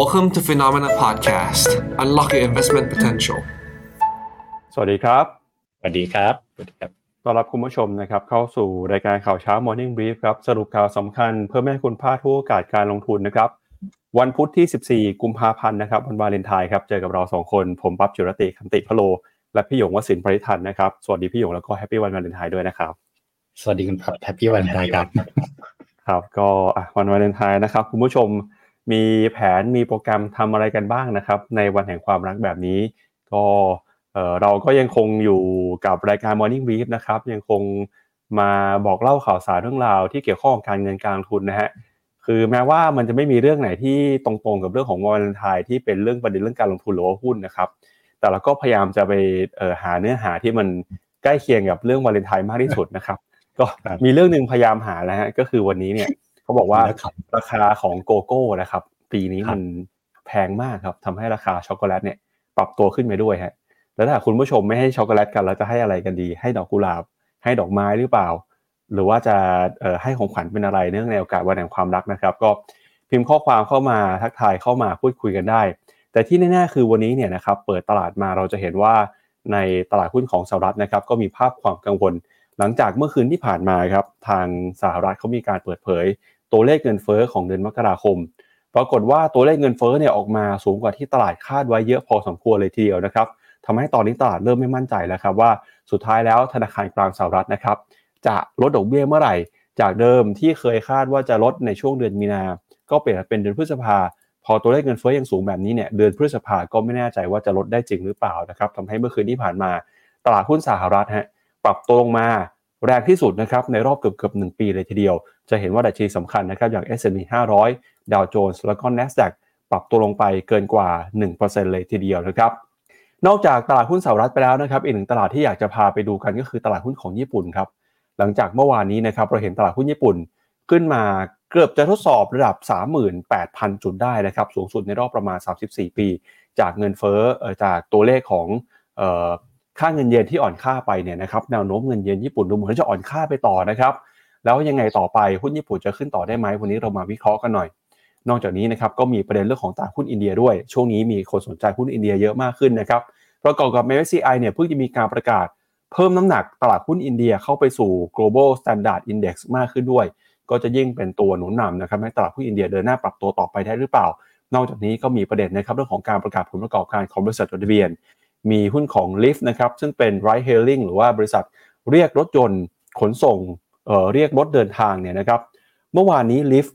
Welcome to FINNOMENA Podcast. Unlock your investment potential. สวัสดีครับ สวัสดีครับ สวัสดีครับ ต้อนรับคุณผู้ชมนะครับ เข้าสู่รายการข่าวเช้า Morning Brief ครับ สรุปข่าวสำคัญเพื่อไม่ให้คุณพลาดทุกโอกาสการลงทุนนะครับ วันพุธที่ 14 กุมภาพันธ์นะครับ วันวาเลนไทน์ครับ เจอกับเราสองคน ผมปั๊บจุรติคันติพะโล และพี่หยงวสินทร์ปริทันนะครับ สวัสดีพี่หยงแล้วก็ happy วันวาเลนไทน์ด้วยนะครับ สวัสดีคุณครับ happy Valentine ครับ ครับ ก็อะวันวาเลนไทน์นะครับคุณผู้ชม มีแผนมีโปรแกรมทำอะไรกันบ้างนะครับ ในวันแห่งความรักแบบนี้ ก็เอ่อเราก็ยังคงอยู่กับรายการ Morning Brief นะครับ ยังคงมาบอกเล่าข่าวสารเรื่องราวที่เกี่ยวข้องกับการเงินการลงทุนนะฮะคือแม้ว่ามันจะไม่มีเรื่องไหนที่ตรงๆกับเรื่องของวาเลนไทน์ที่เป็นเรื่องประเด็นเรื่องการลงทุนหรือว่าหุ้นนะครับ แต่เราก็พยายามจะไปเอ่อหาเนื้อหาที่มันใกล้เคียงกับเรื่องวาเลนไทน์มากที่สุดนะครับ ก็ครับมีเรื่องหนึ่งพยายามหาแล้วฮะก็คือวันนี้เนี่ย เขาบอกว่าแล้วครับราคาของโกโก้นะครับ ปีนี้ครับมันแพงมากครับทำให้ราคาช็อกโกแลตเนี่ยปรับตัวขึ้นไปด้วยฮะแล้วถ้าคุณผู้ชมไม่ให้ช็อกโกแลตกันแล้วจะให้อะไรกันดี ให้ดอกกุหลาบ ให้ดอกไม้หรือเปล่า หรือว่าจะเอ่อให้ของขวัญเป็นอะไรเนื่องในโอกาสวันแห่งความรักนะครับ ก็พิมพ์ข้อความเข้ามาทักทายเข้ามาพูดคุยกันได้ แต่ที่แน่ๆคือวันนี้เนี่ยนะครับเปิดตลาดมาเราจะเห็นว่าในตลาดหุ้นของสหรัฐนะครับก็มีภาพความกังวล หลังจากเมื่อคืนที่ผ่านมาครับทางสหรัฐเขามีการเปิดเผย ตัวเลขเงินเฟ้อของเดือนมกราคม ปรากฏว่าตัวเลขเงินเฟ้อเนี่ยออกมาสูงกว่าที่ตลาดคาดไว้เยอะพอสมควรเลยทีเดียวนะครับทำให้ตอนนี้ตลาดเริ่มไม่มั่นใจแล้วครับว่าสุดท้ายแล้วธนาคารกลางสหรัฐนะครับจะลดดอกเบี้ยเมื่อไหร่ จากเดิมที่เคยคาดว่าจะลดในช่วงเดือนมีนา ก็เปลี่ยนเป็นเดือนพฤษภาพอตัวเลขเงินเฟ้อยังสูงแบบนี้เนี่ยเดือนพฤษภาก็ไม่แน่ใจว่าจะลดได้จริงหรือเปล่านะครับทำให้เมื่อคืนที่ผ่านมา ตลาดหุ้นสหรัฐฮะปรับตัวลงมา แรงที่สุดนะครับในรอบเกือบเกือบหนึ่งปีเลยทีเดียว จะเห็นว่าดัชนีสำคัญนะครับอย่าง S&P 500 ดาวโจนส์แล้วก็ NASDAQ ปรับตัวลงไปเกินกว่า 1%เลยทีเดียวนะครับนอกจากตลาดหุ้นสหรัฐไปแล้วนะครับอีกหนึ่งตลาดที่อยากจะพาไปดูกันก็คือตลาดหุ้นของญี่ปุ่นครับหลังจากเมื่อวานนี้นะครับเราเห็นตลาดหุ้นญี่ปุ่นขึ้นมาเกือบจะทดสอบระดับ 38,000 จุดได้นะครับสูงสุดในรอบประมาณ 34 ปี จากเงินเฟ้อเอ่อจากตัวเลขของ ค่าเงินเยนที่อ่อนค่าไปเนี่ยนะครับแนวโน้มเงินเยนญี่ปุ่นดูเหมือนจะอ่อนค่าไปต่อนะครับแล้วยังไงต่อไปหุ้นญี่ปุ่นจะขึ้นต่อได้ไหมวันนี้เรามาวิเคราะห์กันหน่อย นอกจากนี้นะครับก็มีประเด็นเรื่องของตลาดหุ้นอินเดียด้วย ช่วงนี้มีคนสนใจหุ้นอินเดียเยอะมากขึ้นนะครับประกอบกับ MSCI เนี่ยเพิ่งจะมีการประกาศ เพิ่มน้ำหนักตลาดหุ้นอินเดียเข้าไปสู่ global standard index มากขึ้นด้วย ก็จะยิ่งเป็นตัวหนุนนำนะครับให้ตลาดหุ้นอินเดียเดินหน้าปรับตัวต่อไปได้หรือเปล่า นอกจากนี้ก็มีประเด็นนะครับเรื่องของการประกาศผลประกอบการของบริษัทจดทะเบียน มีหุ้นของ Lyft นะครับซึ่งเป็น ride hailing หรือว่าบริษัทเรียกรถยนต์ขนส่งเเรียกรถเดินทางเนี่ยนะครับเมื่อวานนี้ Lyft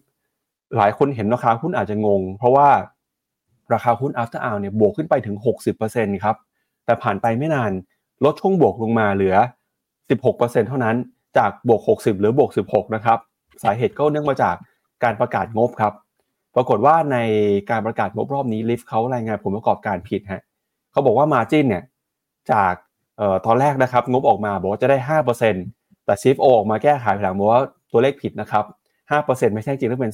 หลายคนเห็นราคาหุ้นอาจจะงง เพราะว่าราคาหุ้น after hour เนี่ยบวกขึ้นไปถึง 60%ครับแต่ผ่านไปไม่นานลดช่วงบวกลงมาเหลือ 16%เท่านั้นจากบวก 60 หรือบวก 16 นะครับ สาเหตุก็เนื่องมาจากการประกาศงบครับ ปรากฏว่าในการประกาศงบรอบนี้ลิฟเขารายงานผลประกอบการผิดฮะ เขาบอกว่ามาจินเนี่ยจากเอ่อตอนแรกนะครับงบออกมาบอกว่าจะได้ 5%แต่ CFO ออกมาแก้ไขหลังบอกว่าตัวเลขผิดนะครับ 5%ไม่ใช่จริงแล้วเป็น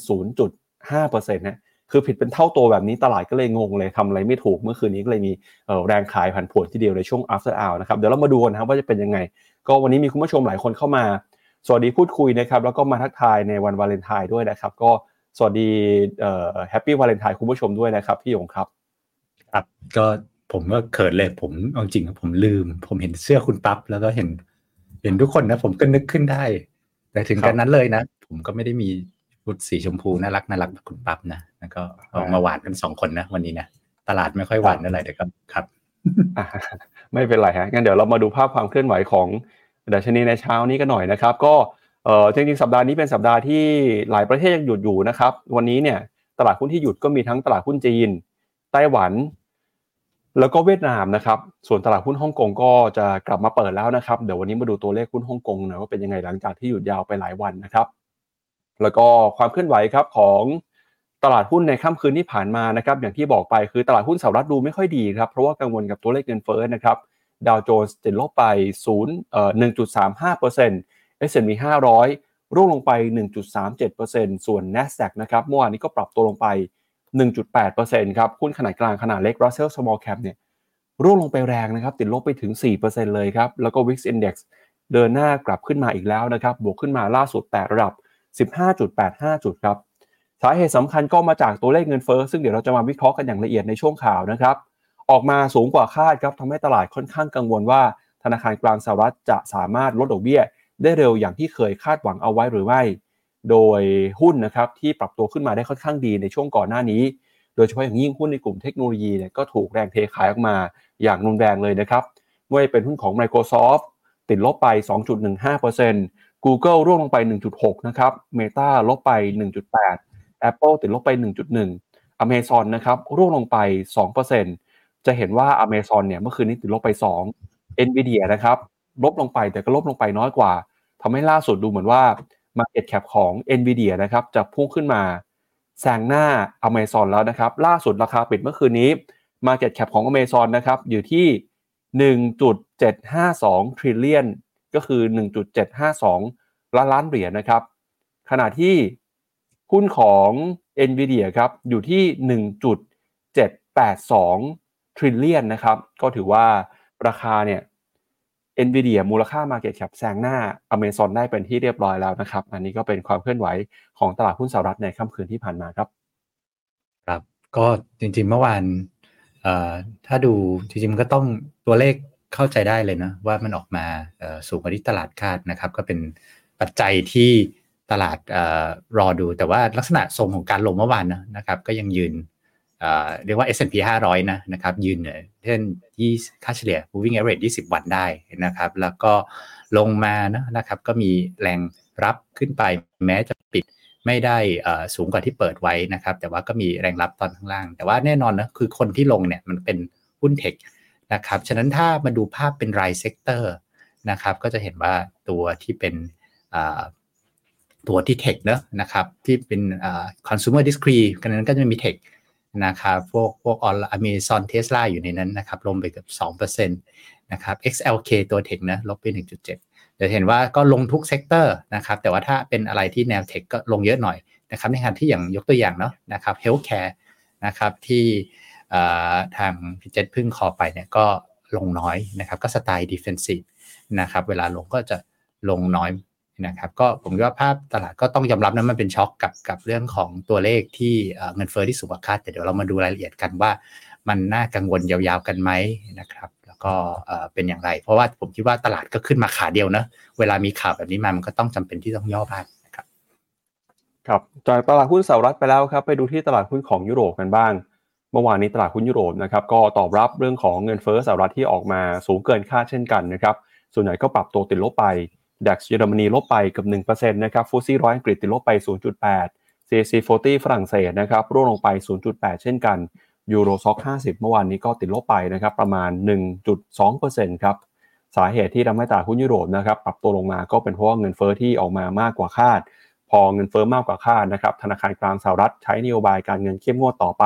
0.5%นะคือผิดเป็นเท่าตัวแบบนี้ตลาดก็เลยงงเลยทำอะไรไม่ถูกเมื่อคืนนี้ก็เลยมีเอ่อแรงขายผันผวนที่เดียวในช่วง after hour นะครับเดี๋ยวเรามาดูกันนะครับว่าจะเป็นยังไง ก็วันนี้มีคุณผู้ชมหลายคนเข้ามา สวัสดีพูดคุยนะครับแล้วก็มาทักทายในวันวาเลนไทน์ด้วยนะครับ ก็สวัสดีแฮปปี้วาเลนไทน์คุณผู้ชมด้วยนะครับพี่ยงครับครับก็ ผมก็เขินเลยผมเอาจริงๆผมลืม ผมเห็นเสื้อคุณปั๊บแล้วก็เห็น เห็นทุกคนนะผมก็นึกขึ้นได้ แต่ถึงครับกันนั้นเลยนะ ผมก็ไม่ได้มีชุดสีชมพูน่ารักน่ารักแบบคุณปั๊บนะแล้วก็ออกมาหวานกันสองคนนะวันนี้นะตลาดไม่ค่อยหวานเท่าไหร่แต่ก็ครับอะไม่เป็นไรฮะงั้นเดี๋ยวเรามาดูภาพความเคลื่อนไหวของดัชนีในเช้านี้กันหน่อยนะครับ ก็เอ่อจริงๆสัปดาห์นี้เป็นสัปดาห์ที่หลายประเทศยังหยุดอยู่นะครับ วันนี้เนี่ยตลาดหุ้นที่หยุดก็มีทั้งตลาดหุ้นจีนไต้หวัน แล้วก็เวียดนามนะครับ ส่วนตลาดหุ้นฮ่องกงก็จะกลับมาเปิดแล้วนะครับ เดี๋ยววันนี้มาดูตัวเลขหุ้นฮ่องกงหน่อยว่าเป็นยังไงหลังจากที่หยุดยาวไปหลายวันนะครับ แล้วก็ความเคลื่อนไหวครับของตลาดหุ้นในค่ำคืนที่ผ่านมานะครับ อย่างที่บอกไปคือตลาดหุ้นสหรัฐดูไม่ค่อยดีครับ เพราะว่ากังวลกับตัวเลขเงินเฟ้อนะครับ ดาวโจนส์ติดลบไป0เอ่อ1.35% S&P 500 ร่วงลงไป 1.37%ส่วน NASDAQ นะครับเมื่อวานนี้ก็ปรับตัวลงไป 1.8%ครับหุ้นขนาดกลางขนาดเล็ก Russell Small Cap เนี่ยร่วงลงไปแรงนะครับ ติดลบไปถึง 4%เลยครับ แล้วก็ Wix Index เดินหน้ากลับขึ้นมาอีกแล้วนะครับ บวกขึ้นมาล่าสุดแต่ระดับ 15.85 จุดครับ สาเหตุสำคัญก็มาจากตัวเลขเงินเฟ้อซึ่งเดี๋ยวเราจะมาวิเคราะห์กันอย่างละเอียดในช่วงข่าวนะครับ ออกมาสูงกว่าคาดครับทำให้ตลาดค่อนข้างกังวลว่า ธนาคารกลางสหรัฐจะสามารถลดดอกเบี้ย ได้เร็วอย่างที่เคยคาดหวังเอาไว้หรือไม่ โดยหุ้นนะครับที่ปรับตัวขึ้นมาได้ค่อนข้างดีในช่วงก่อนหน้านี้ โดยเฉพาะอย่างยิ่งหุ้นในกลุ่มเทคโนโลยีเนี่ยก็ถูกแรงเทขายออกมาอย่างรุนแรงเลยนะครับไม่ว่าเป็นหุ้นของ Microsoft ติดลบไป 2.15% Google ร่วงลงไป 1.6 นะครับ Meta ลบไป 1.8 Apple ติดลบไป 1.1 Amazon นะครับร่วงลงไป 2%จะเห็นว่า Amazon เนี่ยเมื่อคืนนี้ติดลบไป 2 Nvidia นะครับลบลงไปแต่ก็ลบลงไปน้อยกว่าทำให้ล่าสุดดูเหมือนว่า Market Cap ของ Nvidia นะครับจะพุ่งขึ้นมาแซงหน้า Amazon แล้วนะครับ ล่าสุดราคาปิดเมื่อคืนนี้ Market Cap ของ Amazon นะครับอยู่ที่ 1.752 trillion ก็คือ 1.752 ล้านล้านเหรียญนะครับ ขณะที่หุ้นของ NVIDIA ครับอยู่ที่ 1.782 trillion นะครับ ก็ถือว่าราคาเนี่ย NVIDIA มูลค่า Market Cap แซงหน้า Amazon ได้เป็นที่เรียบร้อยแล้วนะครับ อันนี้ก็เป็นความเคลื่อนไหวของตลาดหุ้นสหรัฐในค่ำคืนที่ผ่านมาครับ ครับ ก็จริงๆเมื่อวานถ้าดูจริงๆมันก็ต้องตัวเลขเข้าใจได้เลยนะว่ามันออกมาสูงกว่าที่ตลาดคาดนะครับ ก็เป็นปัจจัยที่ตลาดรอดูแต่ว่าลักษณะทรงของการลงเมื่อวานนะครับ ก็ยังยืน เรียกว่า S&P 500 นะนะครับยืนเช่นที่ค่าเฉลี่ย moving average 20 วันได้นะครับ แล้วก็ลงมานะนะครับ ก็มีแรงรับขึ้นไปแม้จะปิดไม่ได้สูงกว่าที่เปิดไว้นะครับ แต่ว่าก็มีแรงรับตอนข้างล่าง แต่ว่าแน่นอนนะคือคนที่ลงเนี่ยมันเป็นหุ้น tech นะครับ ฉะนั้นถ้ามาดูภาพเป็นราย sector นะครับ ก็จะเห็นว่าตัวที่เป็นตัวที่ tech เนอะนะครับที่เป็น consumer discrete กันนั้นก็จะมี tech นะครับพวกพวกออน Amazon Tesla อยู่ในนั้นนะครับลงไปเกือบ2%นะครับ XLK ตัว tech นะลบไป1.7เดี๋ยวเห็นว่าก็ลงทุก sector นะครับแต่ว่าถ้าเป็นอะไรที่แนว tech ก็ลงเยอะหน่อยนะครับในขณะที่อย่างยกตัวอย่างเนาะนะครับ healthcare นะครับที่ทางพี่เจตเพิ่ง call ไปเนี่ยก็ลงน้อยนะครับก็สไตล์ defensive นะครับเวลาลงก็จะลงน้อย นะครับก็ผมว่าภาพตลาดก็ต้องยอมรับนะมันเป็นช็อคกับกับเรื่องของตัวเลขที่เงินเฟ้อที่สูงกว่าคาดแต่เดี๋ยวเรามาดูรายละเอียดกันว่า มันน่ากังวลยาวๆกันไหมนะครับ แล้วก็เป็นอย่างไร เพราะว่าผมคิดว่าตลาดก็ขึ้นมาขาเดียวนะเวลามีข่าวแบบนี้มามันก็ต้องจำเป็นที่ต้องย่อบ้างนะครับครับจากตลาดหุ้นสหรัฐไปแล้วครับ ไปดูที่ตลาดหุ้นของยุโรปกันบ้าง เมื่อวานนี้ตลาดหุ้นยุโรปนะครับก็ตอบรับเรื่องของเงินเฟ้อสหรัฐที่ออกมาสูงเกินคาดเช่นกันนะครับส่วนใหญ่ก็ปรับตัวติดลบไป DAX เยอรมนีลบไปเกือบ1%นะครับ FTSE ร้อยอังกฤษติดลบไป 0.8 CAC 40 ฝรั่งเศสนะครับร่วงลงไป 0.8 เช่นกัน Euro Stoxx 50 เมื่อวานนี้ก็ติดลบไปนะครับประมาณ 1.2%ครับสาเหตุที่ทำให้ตลาดหุ้นยุโรปนะครับปรับตัวลงมาก็เป็นเพราะว่าเงินเฟอ้อที่ออกมามากกว่าคาด พอเงินเฟอ้อมากกว่าคาดนะครับธนาคารกลางสหรัฐใช้นโยบายการเงินเข้มงวดต่อไป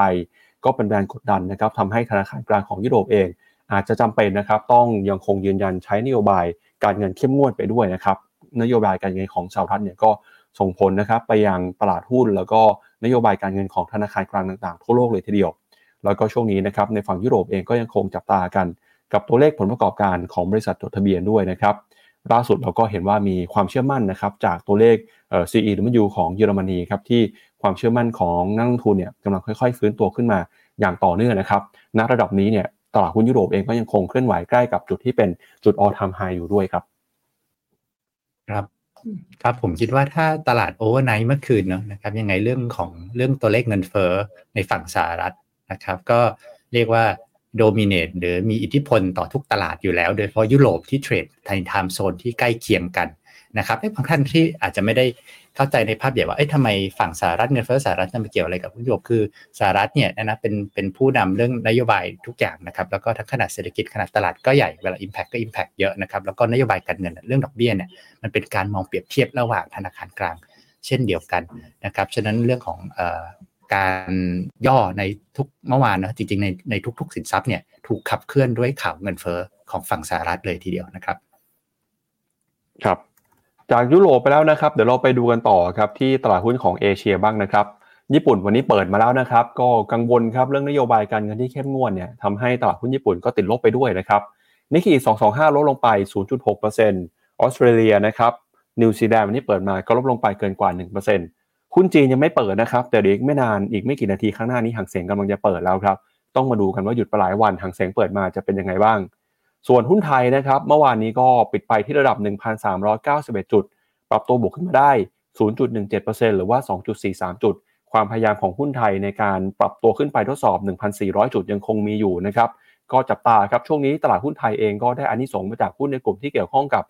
ก็เป็นแรงกดดันนะครับทำให้ธนาคารกลางของยุโรปเอง อาจจะจำเป็นนะครับต้องยังคงยืนยันใช้นโยบายการเงินเข้มงวดไปด้วยนะครับนโยบายการเงินของสหรัฐเนี่ยก็ส่งผลนะครับไปยังตลาดหุ้น แล้วก็นโยบายการเงินของธนาคารกลางต่างๆทั่วโลกเลยทีเดียว แล้วก็ช่วงนี้นะครับในฝั่งยุโรปเองก็ยังคงจับตากัน กับตัวเลขผลประกอบการของบริษัทจดทะเบียนด้วยนะครับล่าสุดเราก็เห็นว่ามีความเชื่อมั่นนะครับจากตัวเลขเอ่อ ZEW ของเยอรมนีครับที่ความเชื่อมั่นของนักลงทุนเนี่ยกำลังค่อยๆ ฟื้นตัวขึ้นมาอย่างต่อเนื่องนะครับณระดับนี้เนี่ย ตลาดหุ้นยุโรปเองก็ยังคงเคลื่อนไหวใกล้กับจุดที่เป็นจุด all time high อยู่ด้วยครับ ครับครับผมคิดว่าถ้าตลาด overnight เมื่อคืนเนาะนะครับยังไงเรื่องของเรื่องตัวเลขเงินเฟ้อในฝั่งสหรัฐนะครับ ก็เรียกว่า dominate หรือมีอิทธิพลต่อทุกตลาดอยู่แล้ว โดยเฉพาะยุโรปที่เทรดใน time zone ที่ใกล้เคียงกันนะครับบางท่านที่อาจจะไม่ได้ เข้าใจในภาพใหญ่ว่าเอ๊ะทำไมฝั่งสหรัฐเงินเฟ้อสหรัฐจะมาเกี่ยวอะไรกับยุโรปคือสหรัฐเนี่ยนะเป็นเป็นผู้นำเรื่องนโยบายทุกอย่างนะครับแล้วก็ทั้งขนาดเศรษฐกิจขนาดตลาดก็ใหญ่เวลา Impact ก็ Impact เยอะนะครับแล้วก็นโยบายการเงินเรื่องดอกเบี้ยเนี่ยมันเป็นการมองเปรียบเทียบระหว่างธนาคารกลาง เช่นเดียวกันนะครับฉะนั้นเรื่องของการย่อในทุกเมื่อวานนะจริงๆในในทุก ๆ สินทรัพย์เนี่ยถูกขับเคลื่อนด้วยข่าวเงินเฟ้อของฝั่งสหรัฐเลยทีเดียวนะครับ ครับ จากยุโรปไปแล้วนะครับ เดี๋ยวเราไปดูกันต่อครับที่ตลาดหุ้นของเอเชียบ้างนะครับ ญี่ปุ่นวันนี้เปิดมาแล้วนะครับ ก็กังวลครับเรื่องนโยบายการเงินที่เข้มงวดเนี่ยทำให้ตลาดหุ้นญี่ปุ่นก็ติดลบไปด้วยนะครับนิกเกิ225 ลดลงไป 0.6%ออสเตรเลียนะครับนิวซีแลนด์วันนี้เปิดมาก็ลบลงไปเกินกว่า 1%หุ้นจีนยังไม่เปิดนะครับ แต่เดี๋ยวอีกไม่นานอีกไม่กี่นาทีข้างหน้านี้หางเสียงกำลังจะเปิดแล้วครับต้องมาดูกันว่าหยุดไปหลายวันหางเสียงเปิดมาจะเป็นยังไงบ้าง ส่วนหุ้นไทยนะครับเมื่อวานนี้ก็ปิดไปที่ระดับ 1,391 จุด ปรับตัวบวกขึ้นมาได้ 0.17%หรือว่า 2.43 จุด ความพยายามของหุ้นไทยในการปรับตัวขึ้นไปทดสอบ 1,400 จุดยังคงมีอยู่นะครับก็จับตาครับช่วงนี้ตลาดหุ้นไทยเองก็ได้อานิสงส์มาจากหุ้นในกลุ่มที่เกี่ยวข้องกับ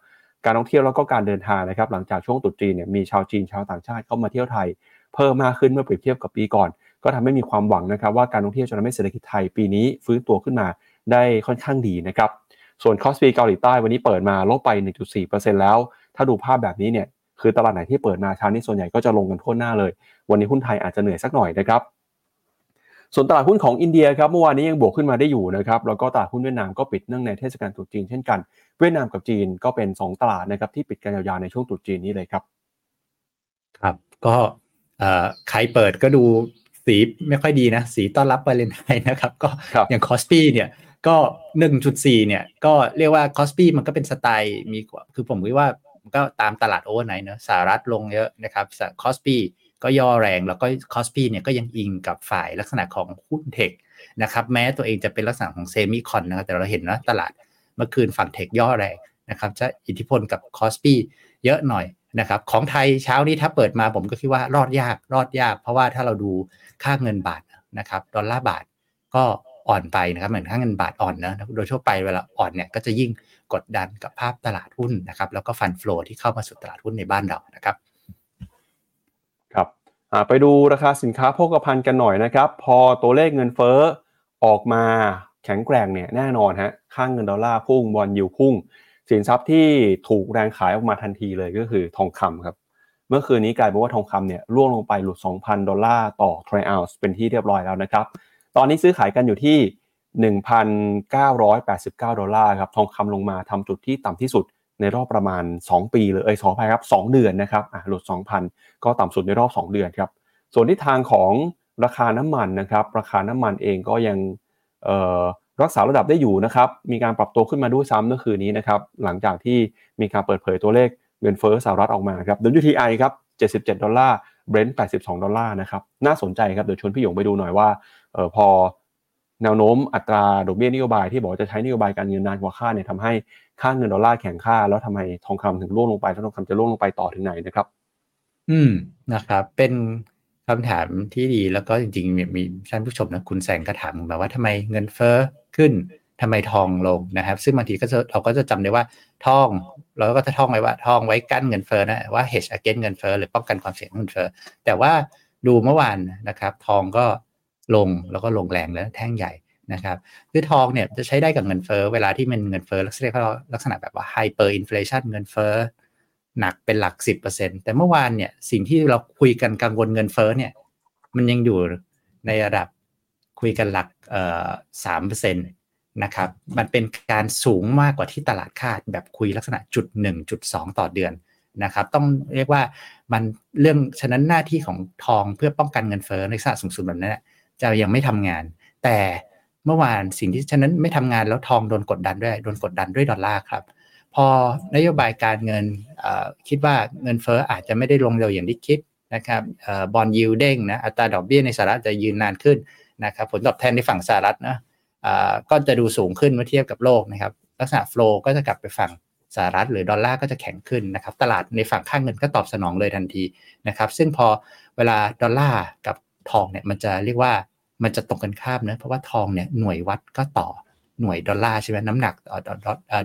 การท่องเที่ยวแล้วก็การเดินทางนะครับหลังจากช่วงตรุษจีนเนี่ยมีชาวจีนชาวต่างชาติเข้ามาเที่ยวไทย เพิ่มมากขึ้นเมื่อเปรียบเทียบกับปีก่อน ก็ทำให้มีความหวังนะครับว่าการท่องเที่ยวจะทำให้เศรษฐกิจไทยปีนี้ฟื้นตัวขึ้นมาได้ค่อนข้างดีนะครับ ส่วนคอสปีเกาหลีใต้วันนี้เปิดมาลบไป 1.4%แล้ว ถ้าดูภาพแบบนี้เนี่ยคือตลาดไหนที่เปิดมาเช้านี้ส่วนใหญ่ก็จะลงกันทั่วหน้าเลย วันนี้หุ้นไทยอาจจะเหนื่อยสักหน่อยนะครับส่วนตลาดหุ้นของอินเดียครับเมื่อวานนี้ยังบวกขึ้นมาได้อยู่นะครับแล้วก็ตลาดหุ้นเวียดนามก็ปิดเนื่องในเทศกาลตรุษจีนเช่นกัน เวียดนามกับจีนก็เป็น 2 ตลาดนะครับที่ปิดกันยาวๆในช่วงตรุษจีนนี้เลยครับครับก็ใครเปิดก็ดูสีไม่ค่อยดีนะ สีต้อนรับวาเลนไทน์นะครับ ก็อย่างคอสปีเนี่ย ก็ 1.4 เนี่ย ก็เรียกว่าคอสปีมันก็เป็นสไตล์มีคือผมคิดว่าก็ตามตลาด overnight เนอะสหรัฐลงเยอะนะครับคอสปีก็ย่อแรงแล้วก็คอสปีเนี่ยก็ยังอิงกับฝ่ายลักษณะของหุ้น tech นะครับแม้ตัวเองจะเป็นลักษณะของ semicon นะครับแต่เราเห็นนะตลาดเมื่อคืนฝั่ง tech ย่อแรงนะครับจะอิทธิพลกับคอสปีเยอะหน่อยนะครับของไทยเช้านี้ถ้าเปิดมาผมก็คิดว่ารอดยากรอดยาก เพราะว่าถ้าเราดูค่าเงินบาทนะครับดอลลาร์บาทก็ อ่อนไปนะครับเหมือนค่าเงินบาทอ่อนนะโดยทั่วไปเวลาอ่อนเนี่ยก็จะยิ่งกดดันกับภาพตลาดหุ้นนะครับแล้วก็ fund flow ที่เข้ามาสู่ตลาดหุ้นในบ้านเรานะครับครับไปดูราคาสินค้าโภคภัณฑ์กันหน่อยนะครับ พอตัวเลขเงินเฟ้อออกมาแข็งแกร่งเนี่ยแน่นอนฮะค่างเงินดอลลาร์พุ่งบอลยูพุ่ง สินทรัพย์ที่ถูกแรงขายออกมาทันทีเลยก็คือทองคำครับเมื่อคืนนี้กลายเป็นว่าทองคำเนี่ยร่วงลงไปหลุด 2,000 ดอลลาร์ต่อทรัลล์เป็นที่เรียบร้อยแล้วนะครับ ตอนนี้ซื้อขายกันอยู่ที่ 1,989 ดอลลาร์ครับทองคำลงมาทำจุดที่ต่ำที่สุดในรอบประมาณ 2 ปีเลยเอ้ยสองพันครับ2เดือนนะครับอะหลุด 2,000 ก็ต่ำสุดในรอบ 2 เดือนครับส่วนที่ทางของราคาน้ำมันนะครับราคาน้ำมันเองก็ยังรักษาระดับได้อยู่นะครับมีการปรับตัวขึ้นมาด้วยซ้ำเมื่อคืนนี้นะครับหลังจากที่มีการเปิดเผยตัวเลขเงินเฟ้อสหรัฐออกมาครับ WTI ครับ77 ดอลลาร์ Brent 82 ดอลลาร์นะครับ น่าสนใจครับ เดี๋ยวชวนพี่หยงไปดูหน่อยว่าเออพอแนวโน้มอัตราดอกเบี้ยนโยบายที่บอกจะใช้นโยบายการเงินนานกว่าค่าเนี่ยทำให้ค่าเงินดอลลาร์แข็งค่า แล้วทำไมทองคำถึงร่วงลงไปแล้วทองคำจะร่วงลงไปต่อถึงไหนนะครับ อืมนะครับ เป็นคำถามที่ดีแล้วก็จริงๆมีท่านผู้ชมนะคุณแสงก็ถามแบบว่าทำไมเงินเฟ้อขึ้น ทำไมทองลงนะครับ ซึ่งบางทีก็เราก็จะจำได้ว่าทองเราก็จะท่องไว้ว่าทองไว้กั้นเงินเฟ้อนะว่า hedge against เงินเฟ้อหรือป้องกันความเสี่ยงเงินเฟ้อแต่ว่าดูเมื่อวานนะครับ ทองก็ลงแล้วก็ลงแรงแล้วแท่งใหญ่นะครับคือทองเนี่ยจะใช้ได้กับเงินเฟ้อเวลาที่มันเงินเฟ้อลักษณะลักษณะแบบว่า hyperinflation เงินเฟ้อหนักเป็นหลัก 10%แต่เมื่อวานเนี่ยสิ่งที่เราคุยกันกังวลเงินเฟ้อเนี่ยมันยังอยู่ในระดับคุยกันหลักเอ่อสามเปอร์เซ็นต์ นะครับมันเป็นการสูงมากกว่าที่ตลาดคาดแบบคุยลักษณะจุดหนึ่งจุดสองต่อเดือนนะครับต้องเรียกว่ามันเรื่องฉะนั้นหน้าที่ของทองเพื่อป้องกันเงินเฟ้อในลักษณะสูงสุดแบบนั้นจะยังไม่ทำงาน แต่เมื่อวานสิ่งที่ฉะนั้นไม่ทำงานแล้วทองโดนกดดันด้วยโดนกดดันด้วยดอลลาร์ครับพอนโยบายการเงินคิดว่าเงินเฟ้ออาจจะไม่ได้ลงเร็วอย่างที่คิดนะครับ bond yield เด้งนะอัตราดอกเบี้ยในสหรัฐจะยืนนานขึ้นนะครับผลตอบแทนในฝั่งสหรัฐนะ ก็จะดูสูงขึ้นเมื่อเทียบกับโลกนะครับ ลักษณะ flow ก็จะกลับไปฝั่งสหรัฐหรือดอลลาร์ก็จะแข็งขึ้นนะครับ ตลาดในฝั่งค่าเงินก็ตอบสนองเลยทันทีนะครับ ซึ่งพอเวลาดอลลาร์กับทองเนี่ยมันจะเรียกว่ามันจะตรงกันข้ามนะเพราะว่าทองเนี่ยหน่วยวัดก็ต่อหน่วยดอลลาร์ใช่ไหมน้ำหนัก